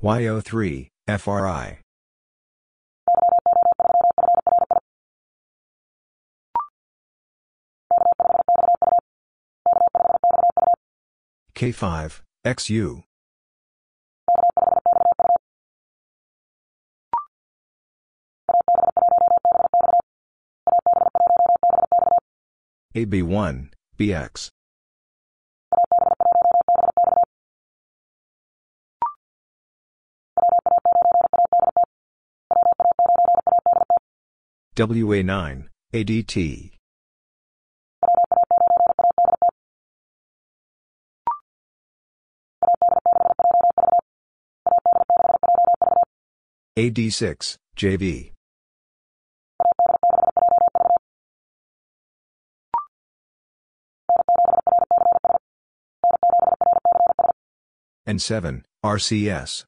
YO3, FRI. K5, XU. AB1, BX. WA9, ADT. AD6, JV. N7, RCS.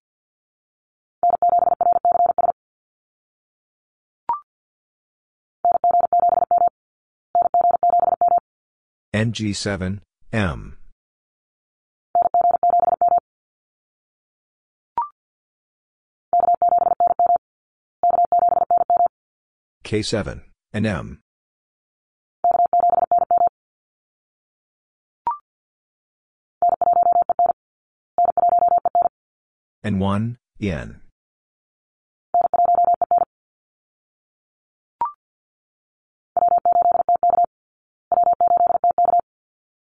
NG7, M. K7, and M. and 1, N.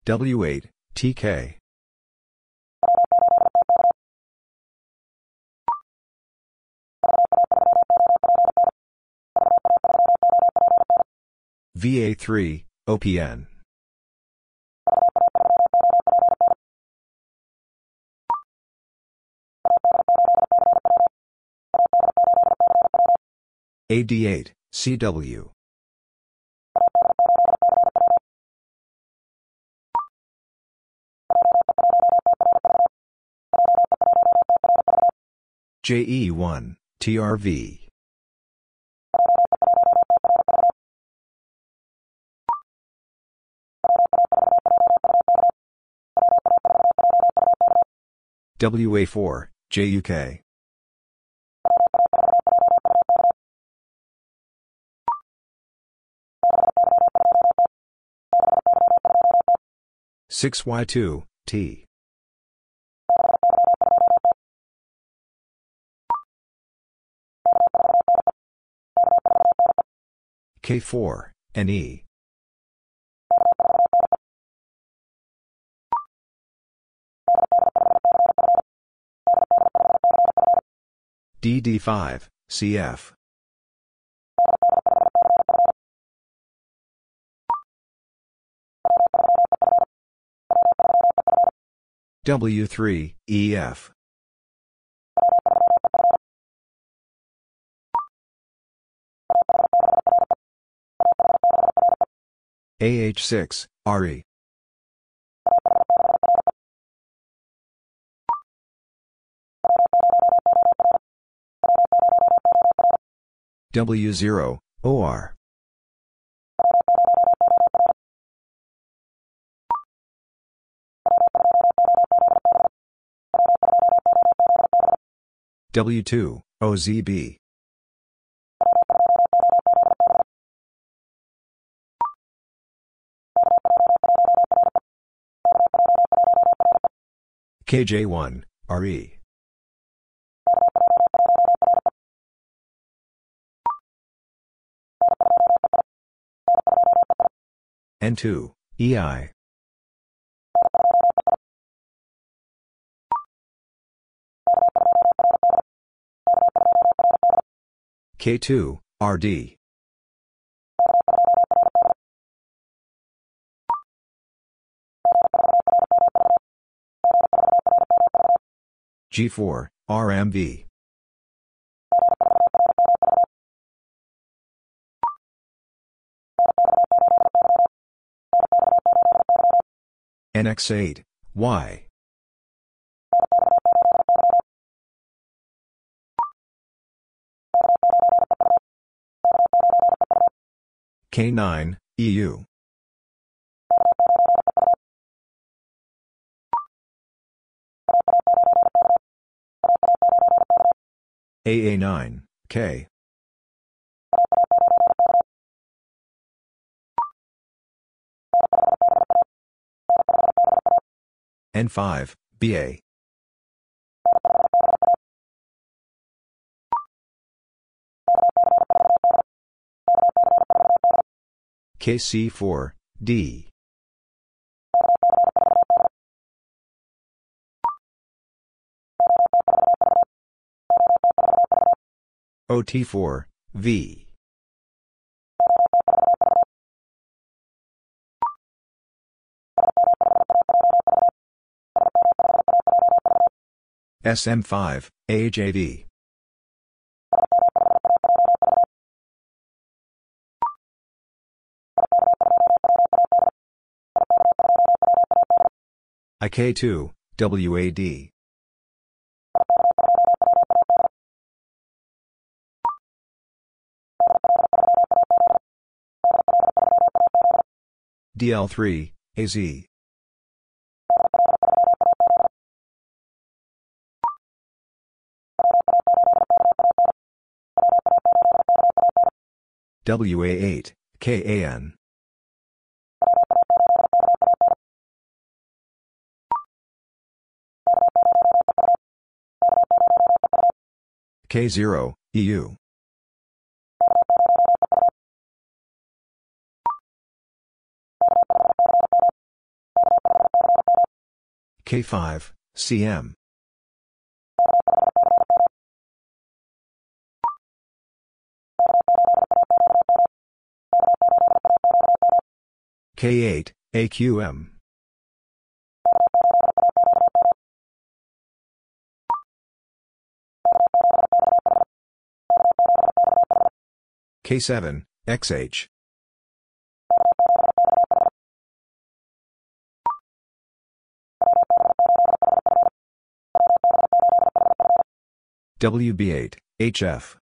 W8, TK. VA3, OPN. AD8, CW. JE1, TRV. WA4, JUK. Six Y two T K four NE DD5 CF W3, EF. AH6, RE. W0, OR. W2, OZB. KJ1, RE. N2, EI. K2, RD. G4, RMV. NX8, Y. K9, EU. AA9, K. N5, BA. KC4, D. OT4, V. SM5, AJV. IK2, WAD. DL3, AZ. WA8, KAN. K0, EU. K5, CM. K8, AQM. K7, XH. WB8, HF.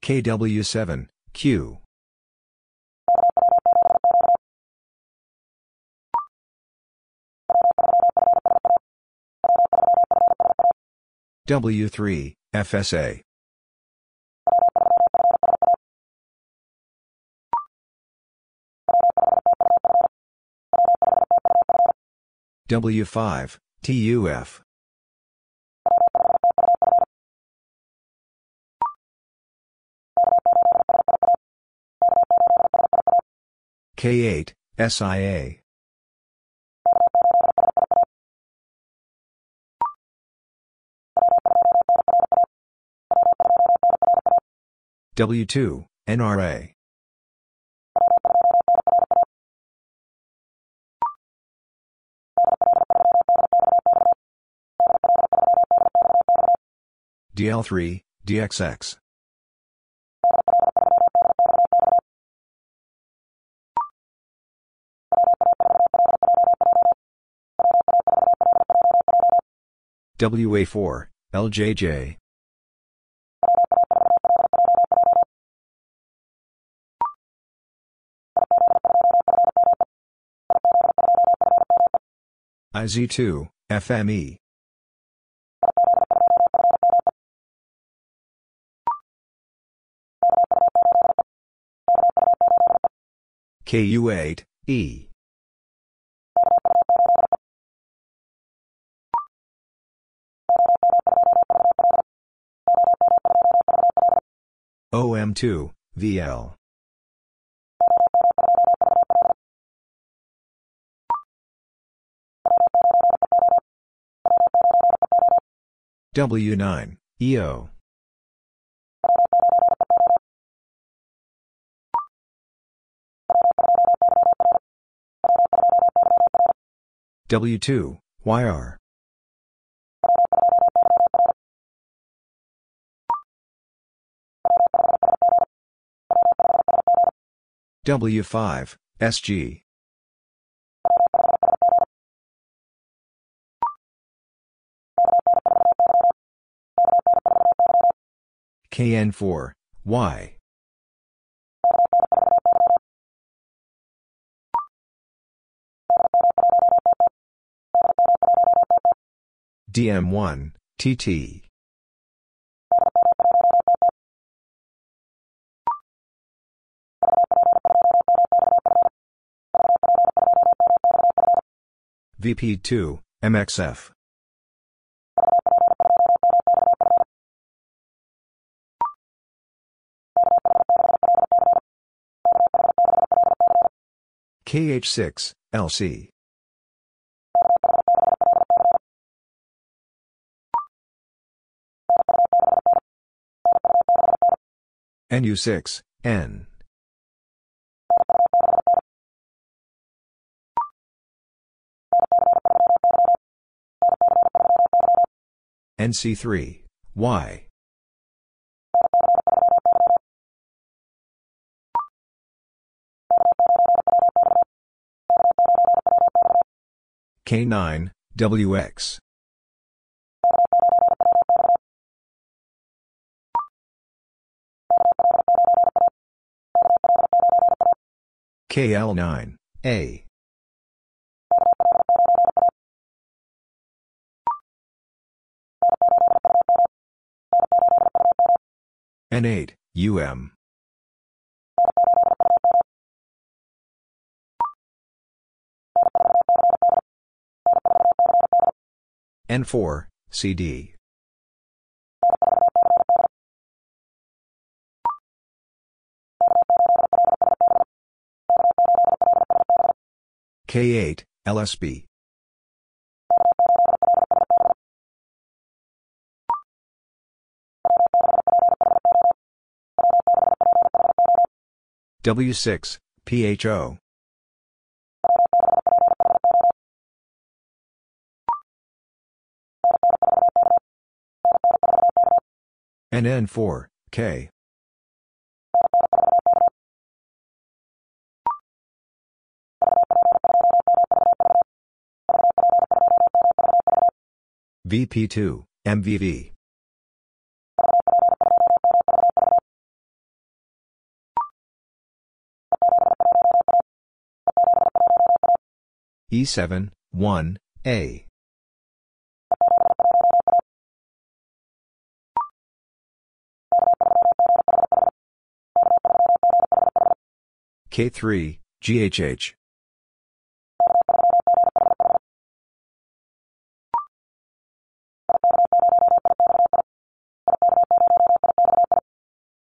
KW7, Q. W3, FSA. W5, TUF. K8, SIA. W2, NRA. DL3, DXX. WA4, LJJ. IZ2, FME. KU8, E. OM2, VL. W9, EO. W2, YR. W5, SG. KN4, Y. DM1, TT. VP2, MXF. KH6, LC. NU6, N. NC3, Y. K9, WX. KL9, A. N8, UM. N4, CD. K8, LSB. W6, PHO. NN4, K. VP2, MVV. E7, 1, A. K3, GHH.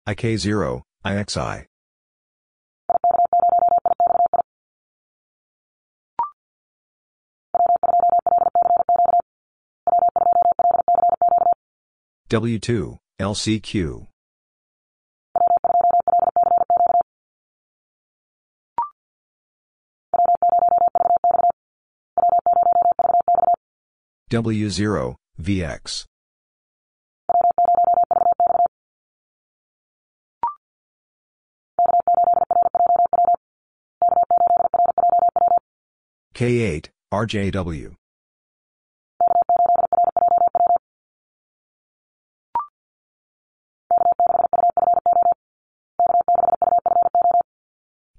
IK0, IXI. W2, LCQ. W0, VX. K8, RJW.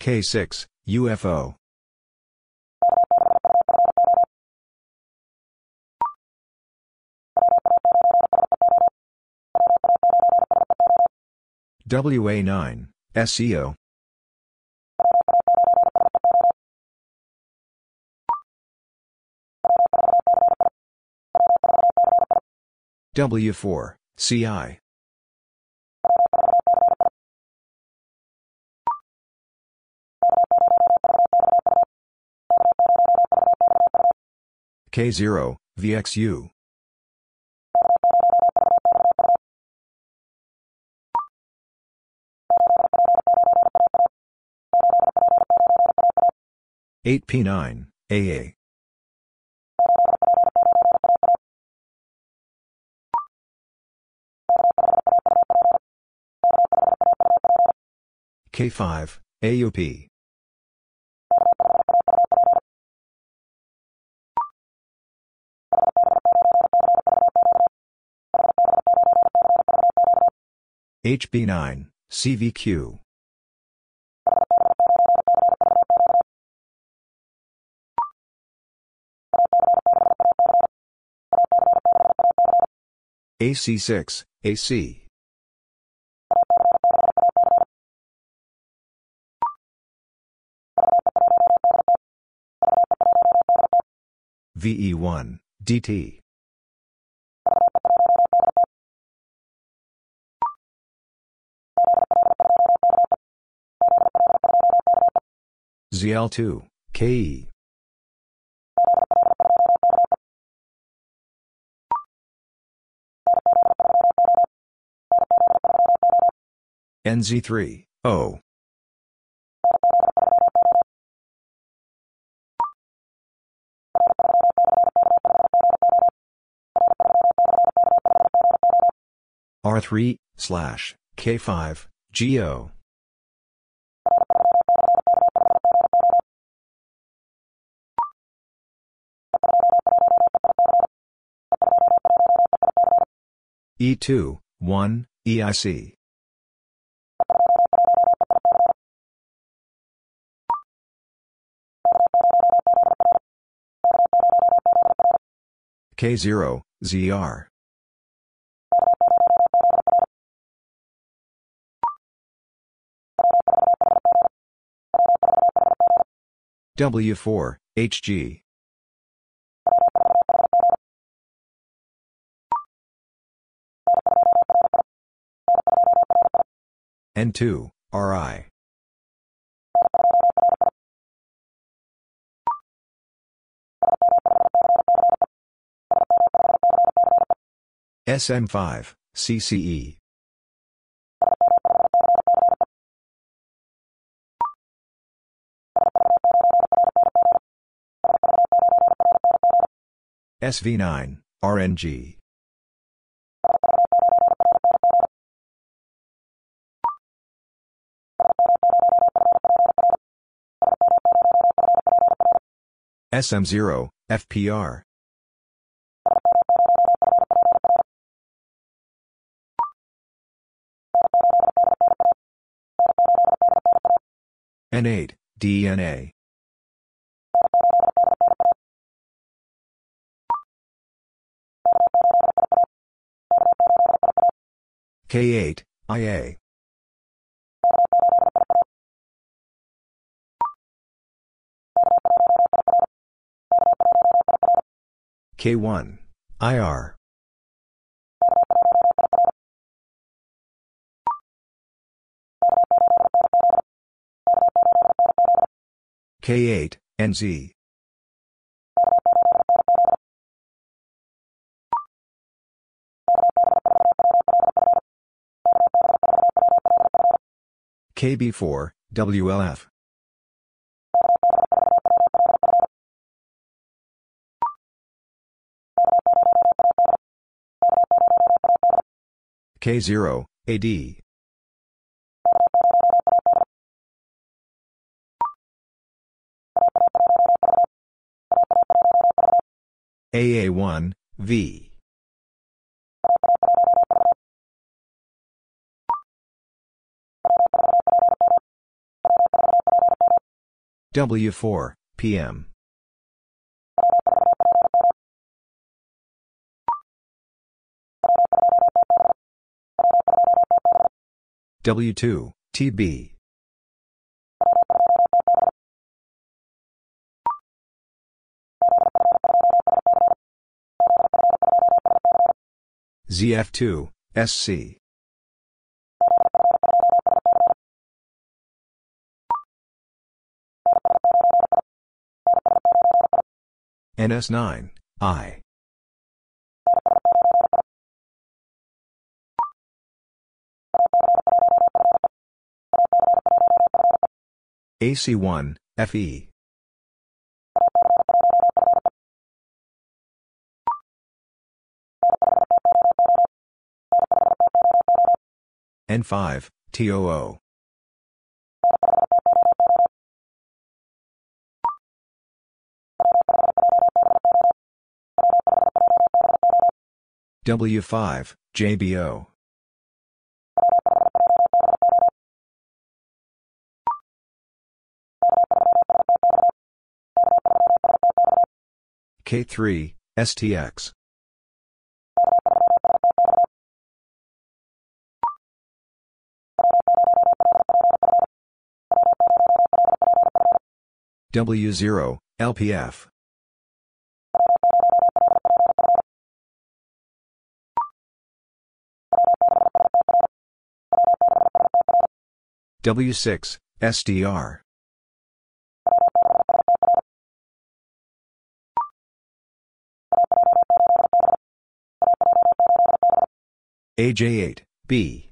K6, UFO. WA9, SEO. W4, CI. K0, VXU. Eight P nine AA K5, AUP. HB9, CVQ. AC6, AC. VE1, DT. ZL2, KE. NZ3, O. R3, slash, K5, GO. E2, 1, EIC. K0, ZR. W4, HG. N2, RI. SM5, CCE. SV9, RNG. SM0, FPR. N8, DNA. K8, IA. K1, IR. K8, NZ. KB4, WLF. K0, AD. AA1, V. W4, PM. W2, TB. ZF2, SC. NS9, I. AC1, FE. N5, TOO. W5, JBO. K3, STX. W0, LPF. W6, SDR. AJ8, B.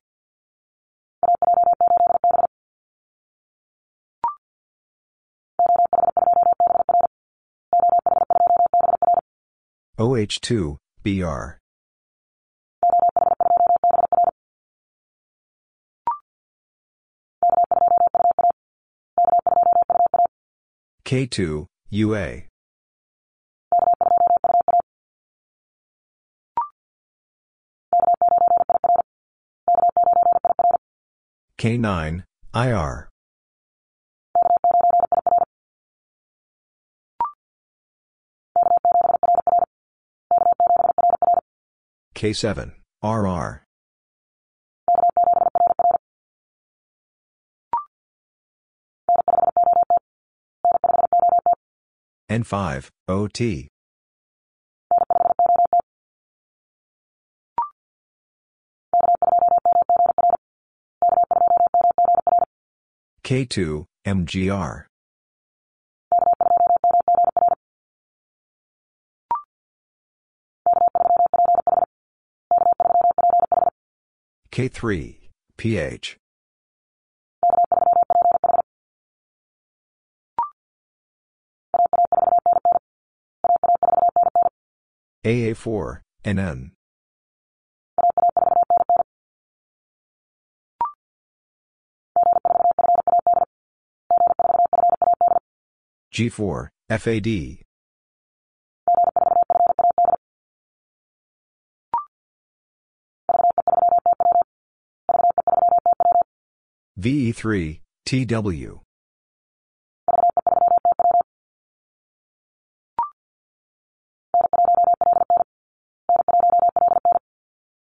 OH2, BR. K2, UA. K9, IR. K7, RR. N5, OT. K2, MGR. K3, PH. AA4, NN. G4, FAD. VE3, TW.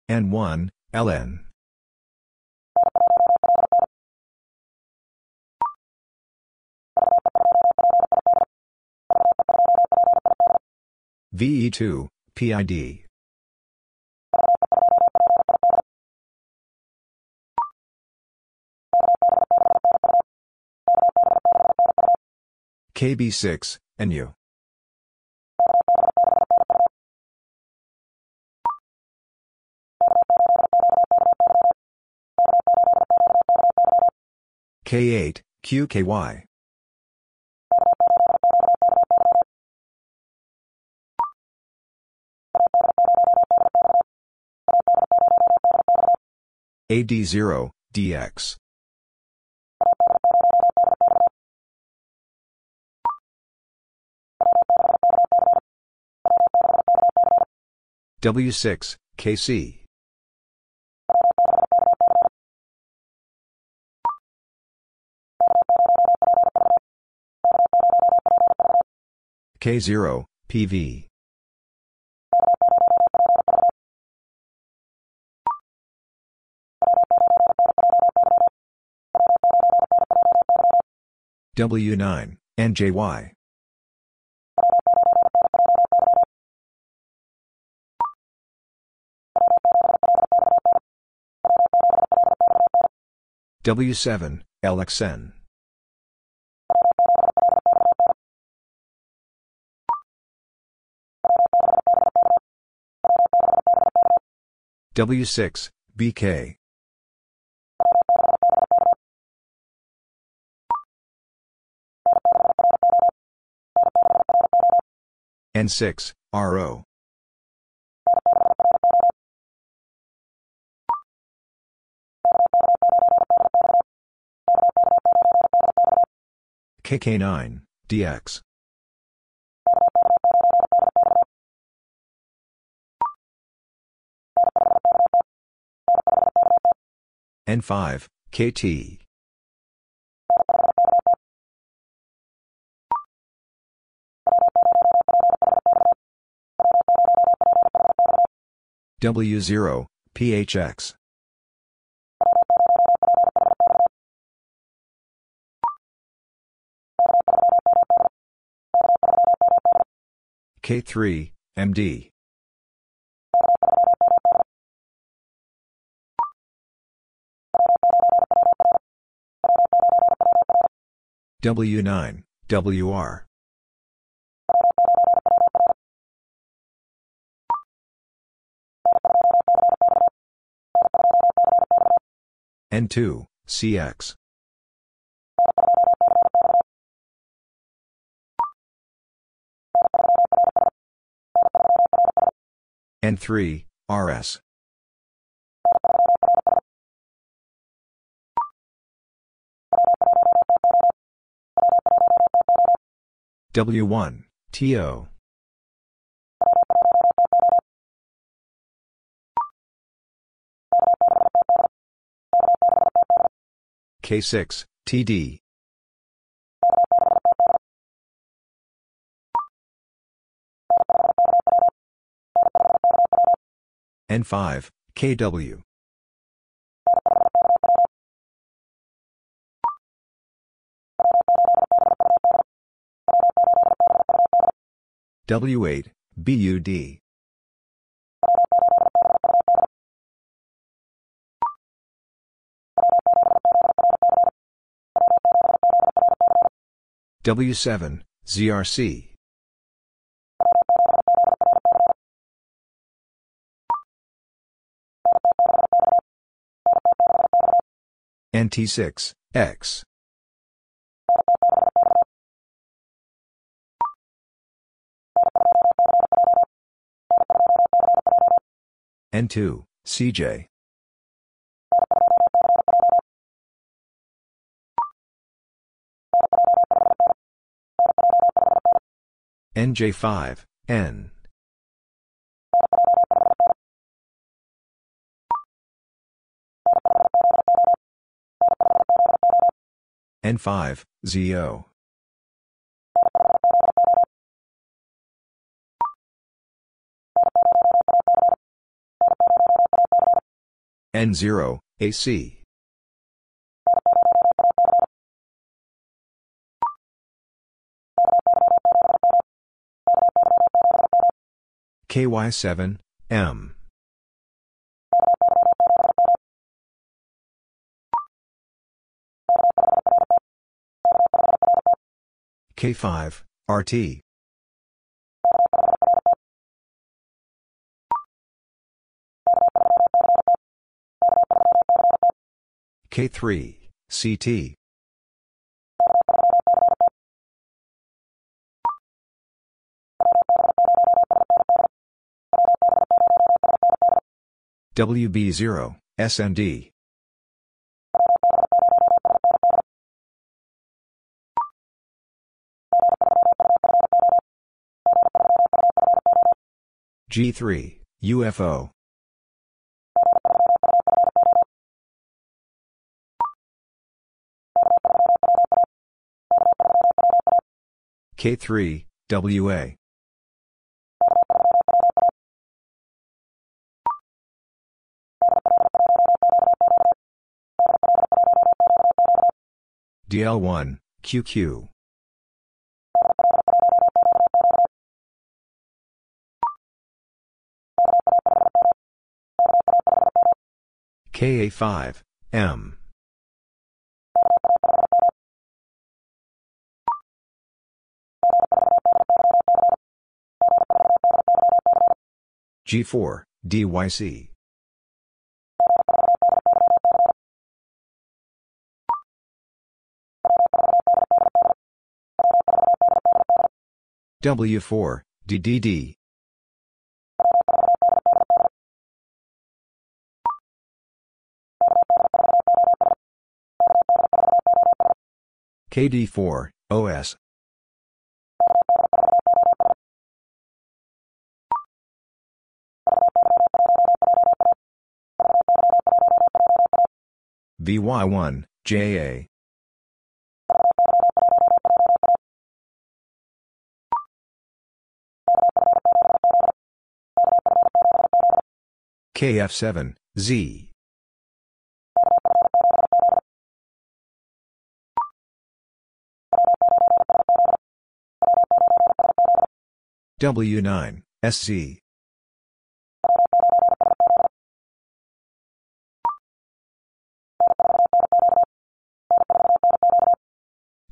N1, LN. VE2, PID. KB6, NU. K8, QKY. AD0, DX. W6, KC. K0, PV. W9, NJY. W7, LXN. W6, BK. N6, RO. KK9, DX. N5, KT. W0, PHX. K3, MD. W9, WR. N2, CX. N3, RS. W1, TO. K6, TD. N5, KW. W8, BUD. W7, ZRC. NT6, X. N2, CJ. NJ5, N. N5, ZO. N0, AC. KY7, M. K5, RT. K3, CT. WB0, SND. G3, UFO. K3, WA. DL1, QQ. KA5, M. G4, DYC. W4, DDD. KD4, OS. VY1, JA. KF7, Z. W9, SZ.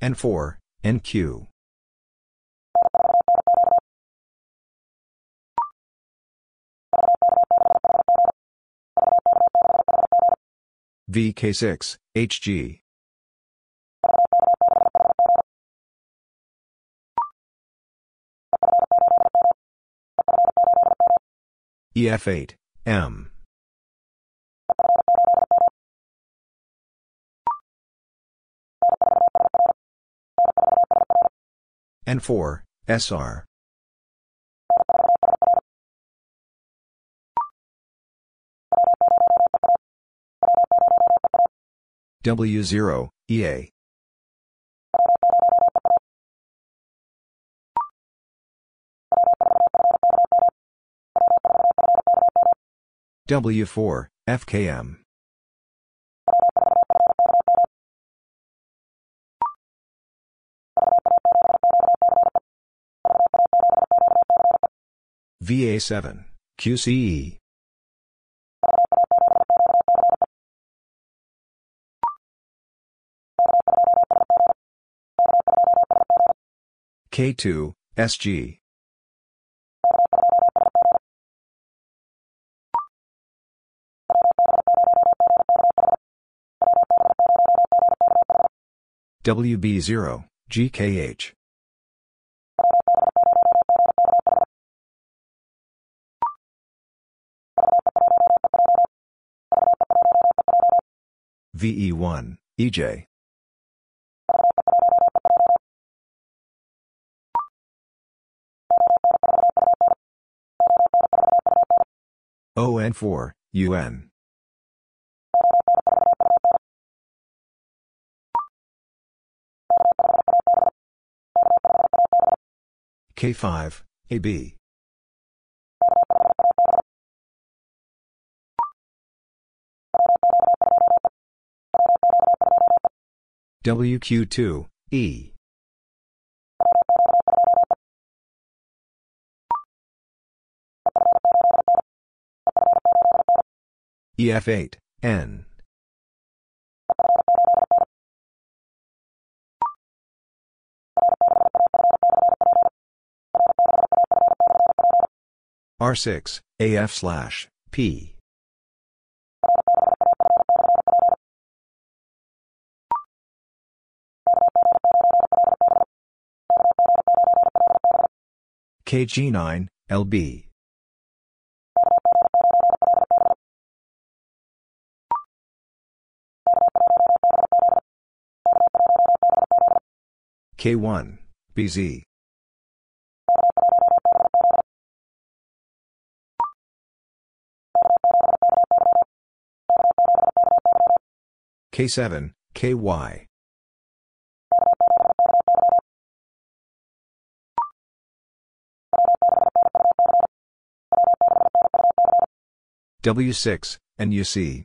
N4, NQ. VK6, HG. EF8, M. N4, SR. W0, EA. W4, FKM. VA7, QCE. K2, SG. WB0, GKH. VE1, EJ. ON4, UN. K5, AB. WQ2, E. EF8, N. R6, AF slash, P. KG9, LB. K1, BZ. K7, KY. W6, NUC.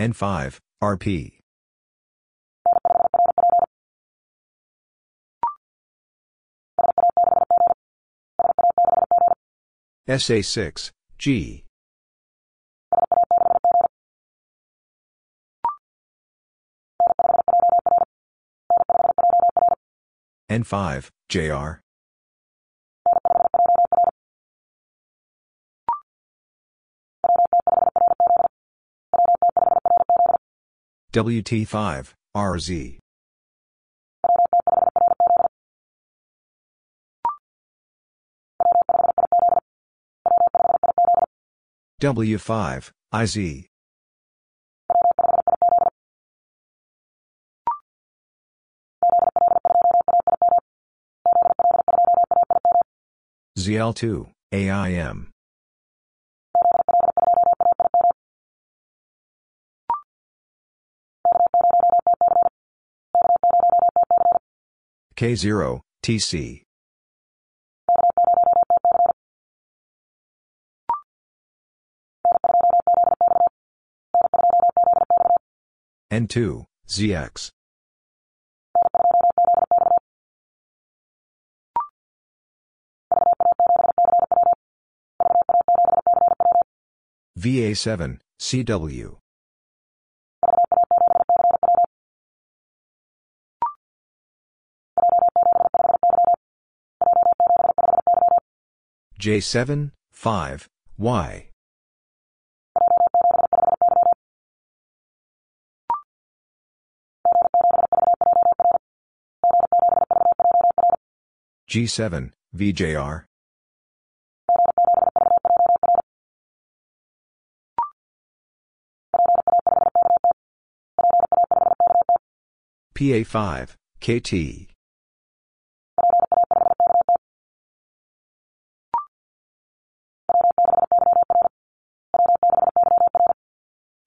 N5, RP. SA6, G. N5, JR. WT5, RZ. W5, IZ. ZL2, AIM. K0, TC. N2, ZX. VA7, CW. J7, 5, Y. G7, VJR. PA5, KT.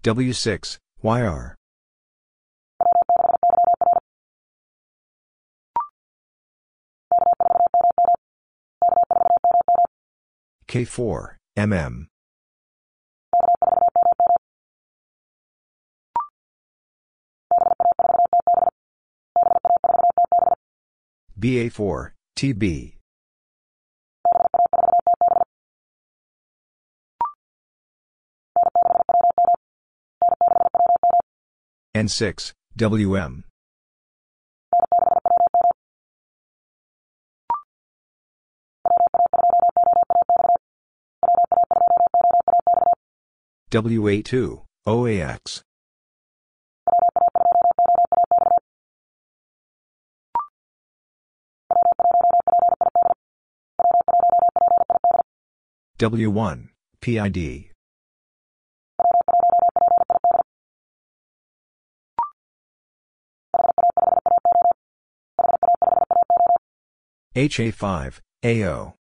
W6, YR. K4, MM. BA4, TB. N6, WM. WA2, OAX. W1, PID. HA5, AO.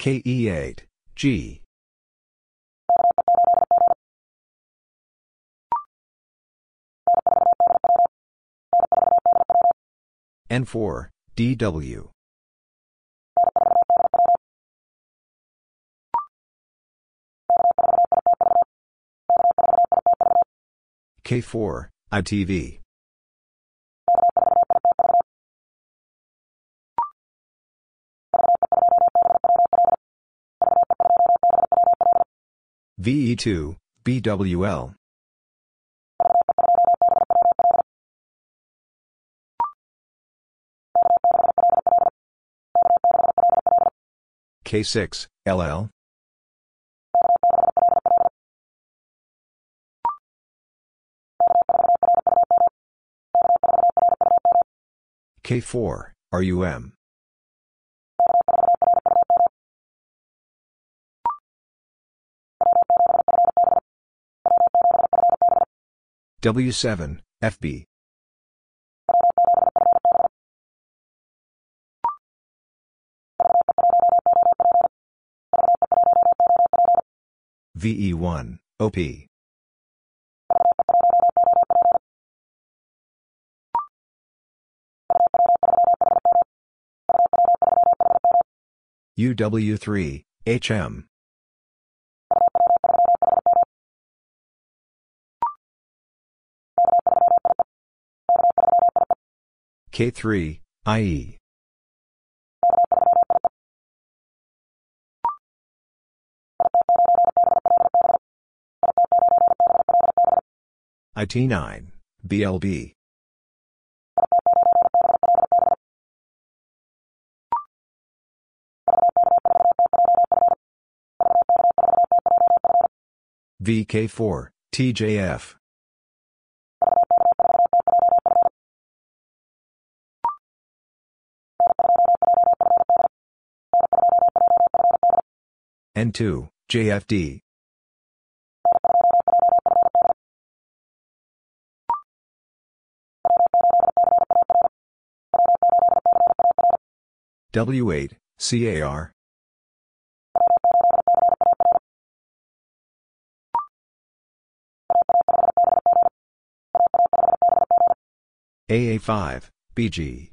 KE8, G. N4, DW. K4, ITV. VE2, BWL. K6, LL. K4, RUM. W7, FB. VE1, OP. UW3, HM. K3, IE. IT9, BLB. VK4, TJF. N2, JFD. W8, CAR. AA5, BG.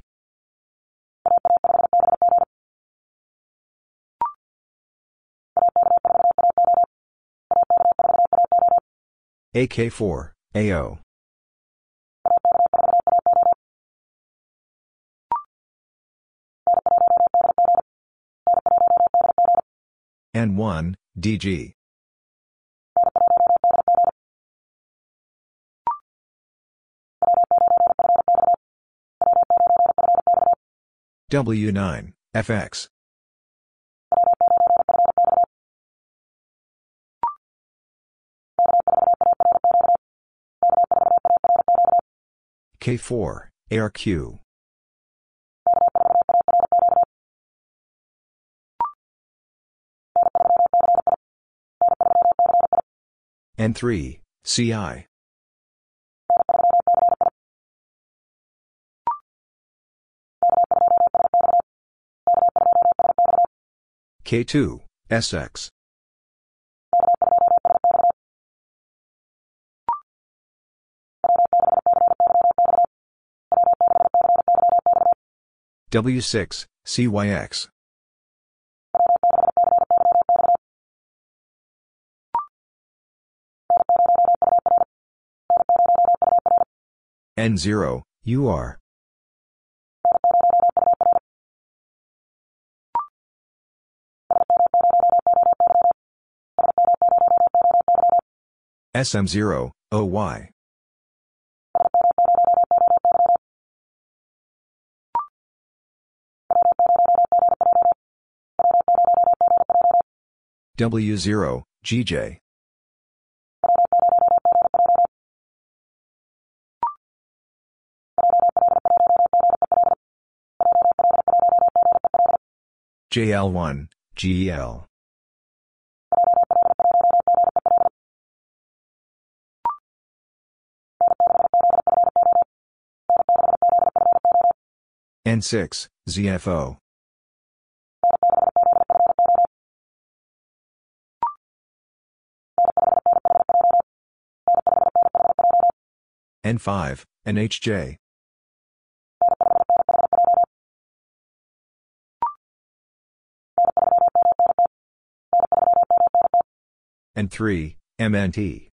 AK4, AO. N1, DG. W9, FX. K4, ARQ. N3, CI. K2, SX. W6, CYX. N0, UR. SM0, OY. W0, GJ. JL1, GEL. N6, ZFO. N5, NHJ. N3, MNT.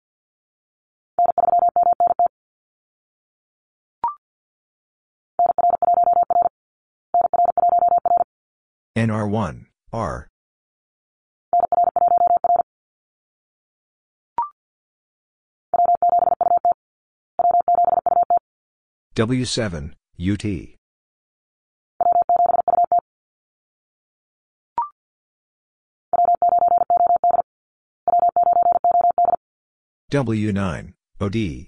NR1, R. W7, UT. W9, OD.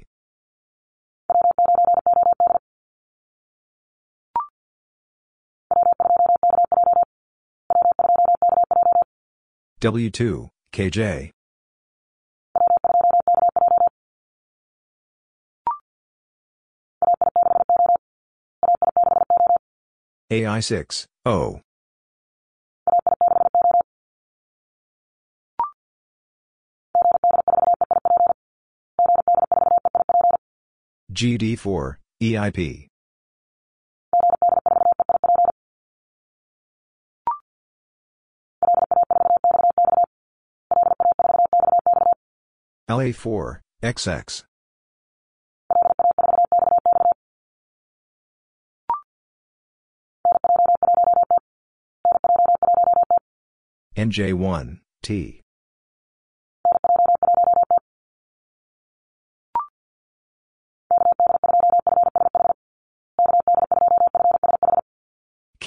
W2, KJ. AI6, O. GD4, EIP. LA4, XX. NJ1, T.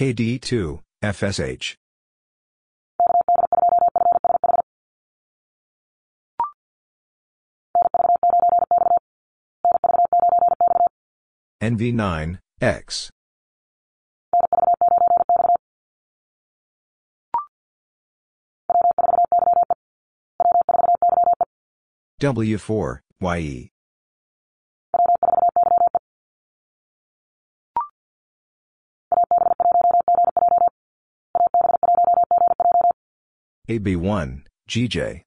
KD2, FSH. NV9, X. W4, YE. AB1, GJ.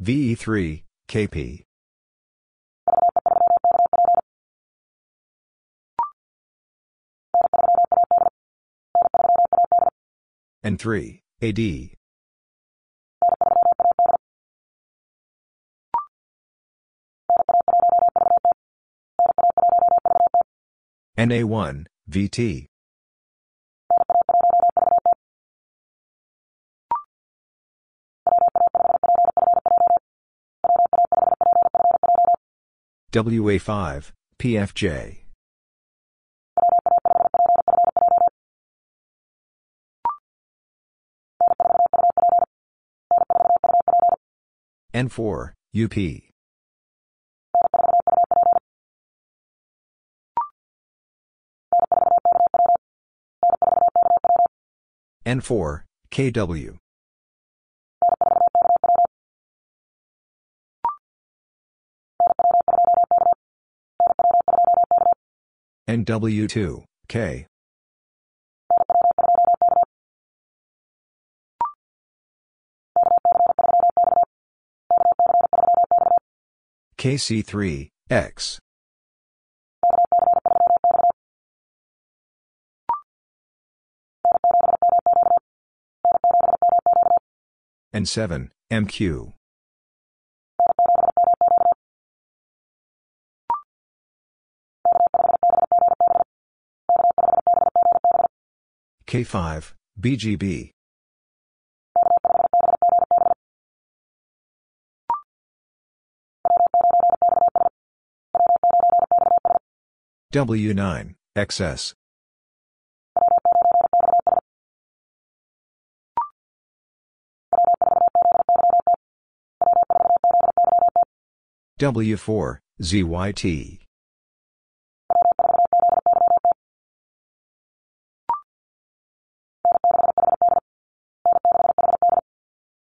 VE3, KP. N3, AD. NA1, VT. WA5, PFJ. N4, UP. N4, KW. NW2, K. KC3, X. N7, MQ. K5, BGB. W9, XS. W4, ZYT.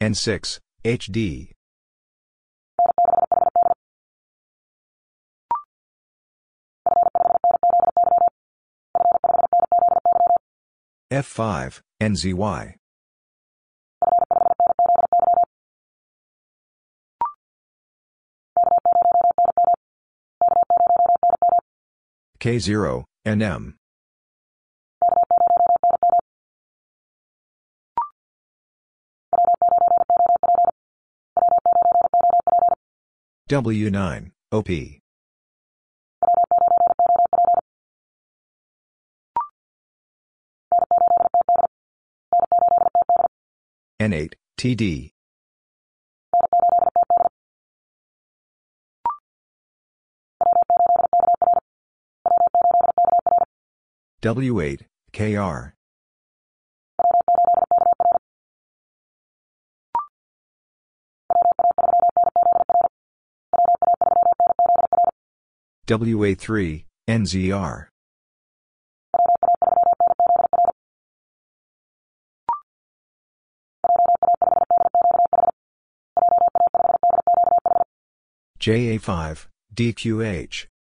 N6, HD. F5, NZY. K0, NM. W9, OP. N8, TD. W8, KR. WA3, NZR. JA5, DQH.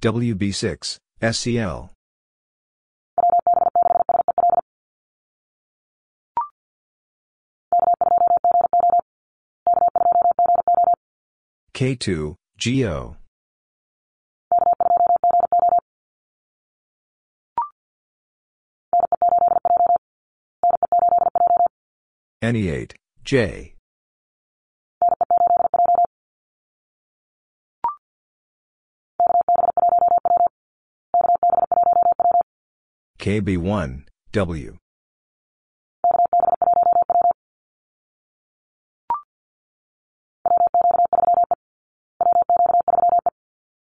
WB6, SCL. K2, GO. NE8, J. KB1, W.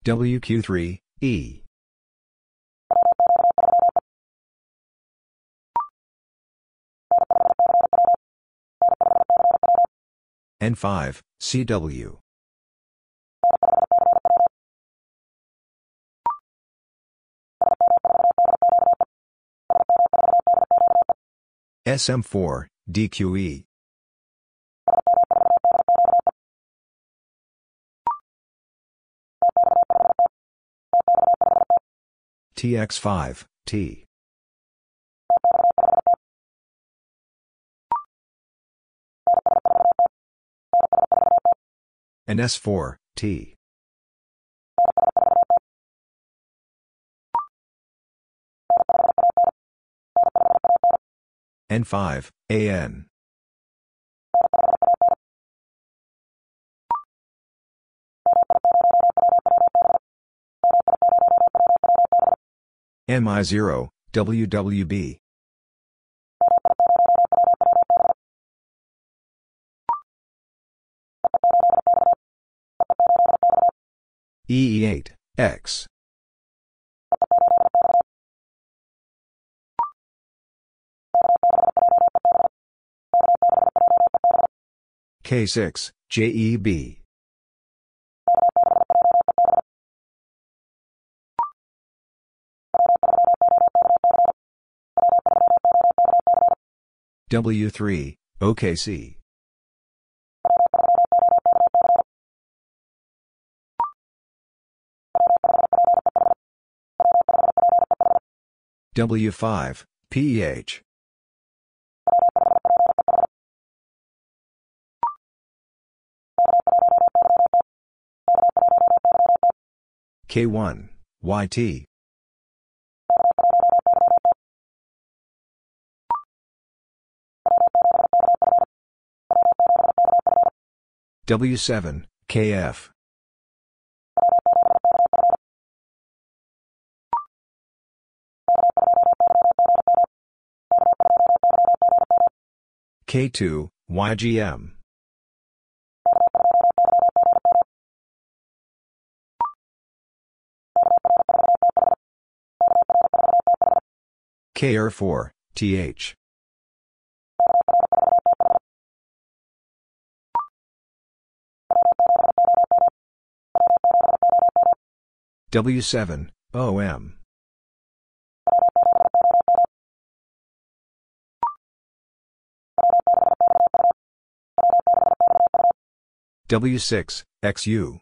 WQ3, E. N5, CW. SM4, DQE. TX5, T. and S4, T. N5, AN. MI0, WWB. EE8, X. K6, JEB. W3, OKC. W5, PEH. K1, YT. W7, KF. K2, YGM. KR4, TH. W7, OM. W6, XU.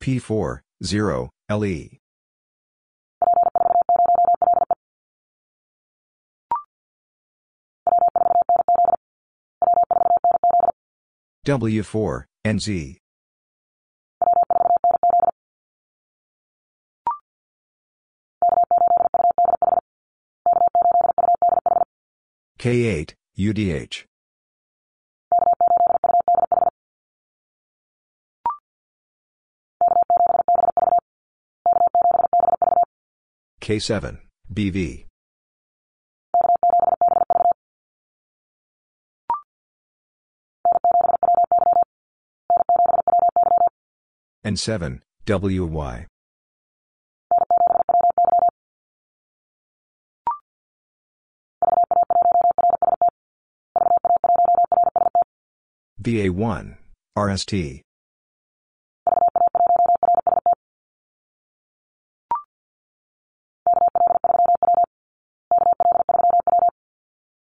P4, 0, LE. W4, NZ. K8, UDH. K7, BV. N7, WY. VA1, RST.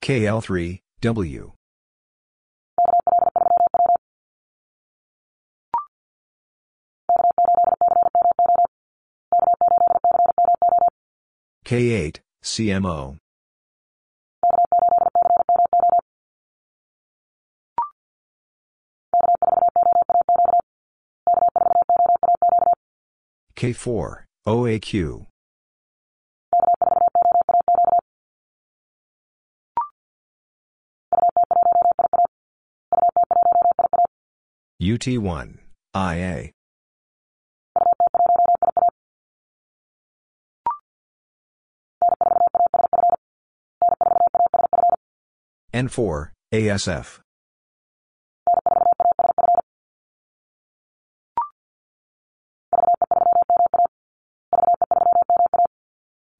KL3, W. K8, CMO. K4, OAQ. UT1, IA. N4, ASF.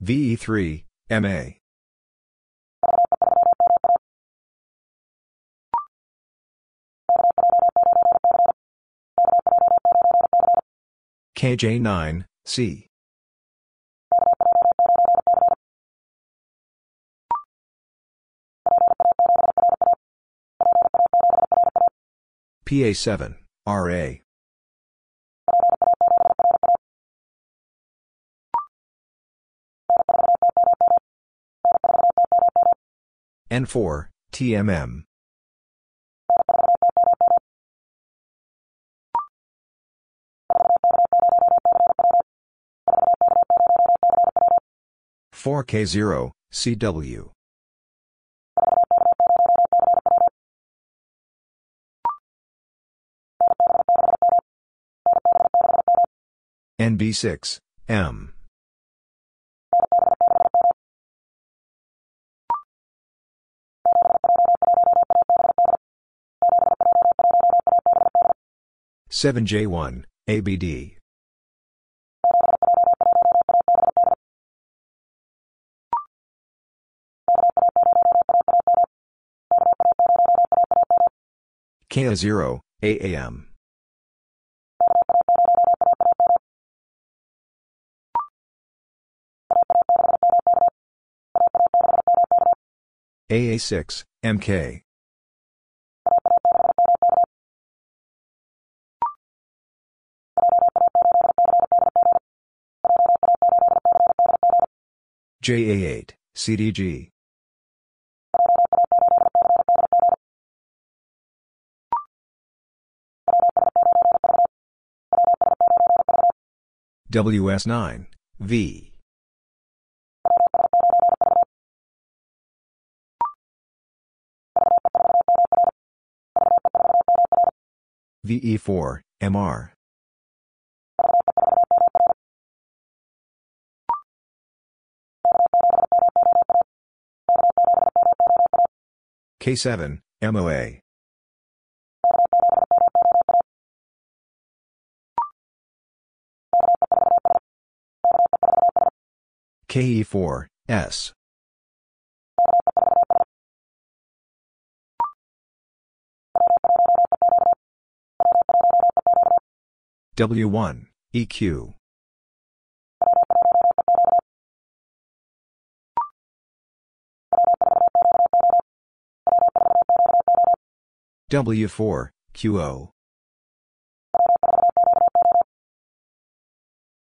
VE3, MA. KJ9, C. PA7, RA. N4, TMM. Four K zero CW NB6 M. Seven J one ABD KA0, AAM. AA6, MK. JA8, CDG. WS9, V. VE4, MR. K7, MOA. KE4, S. W1, EQ. W4, QO.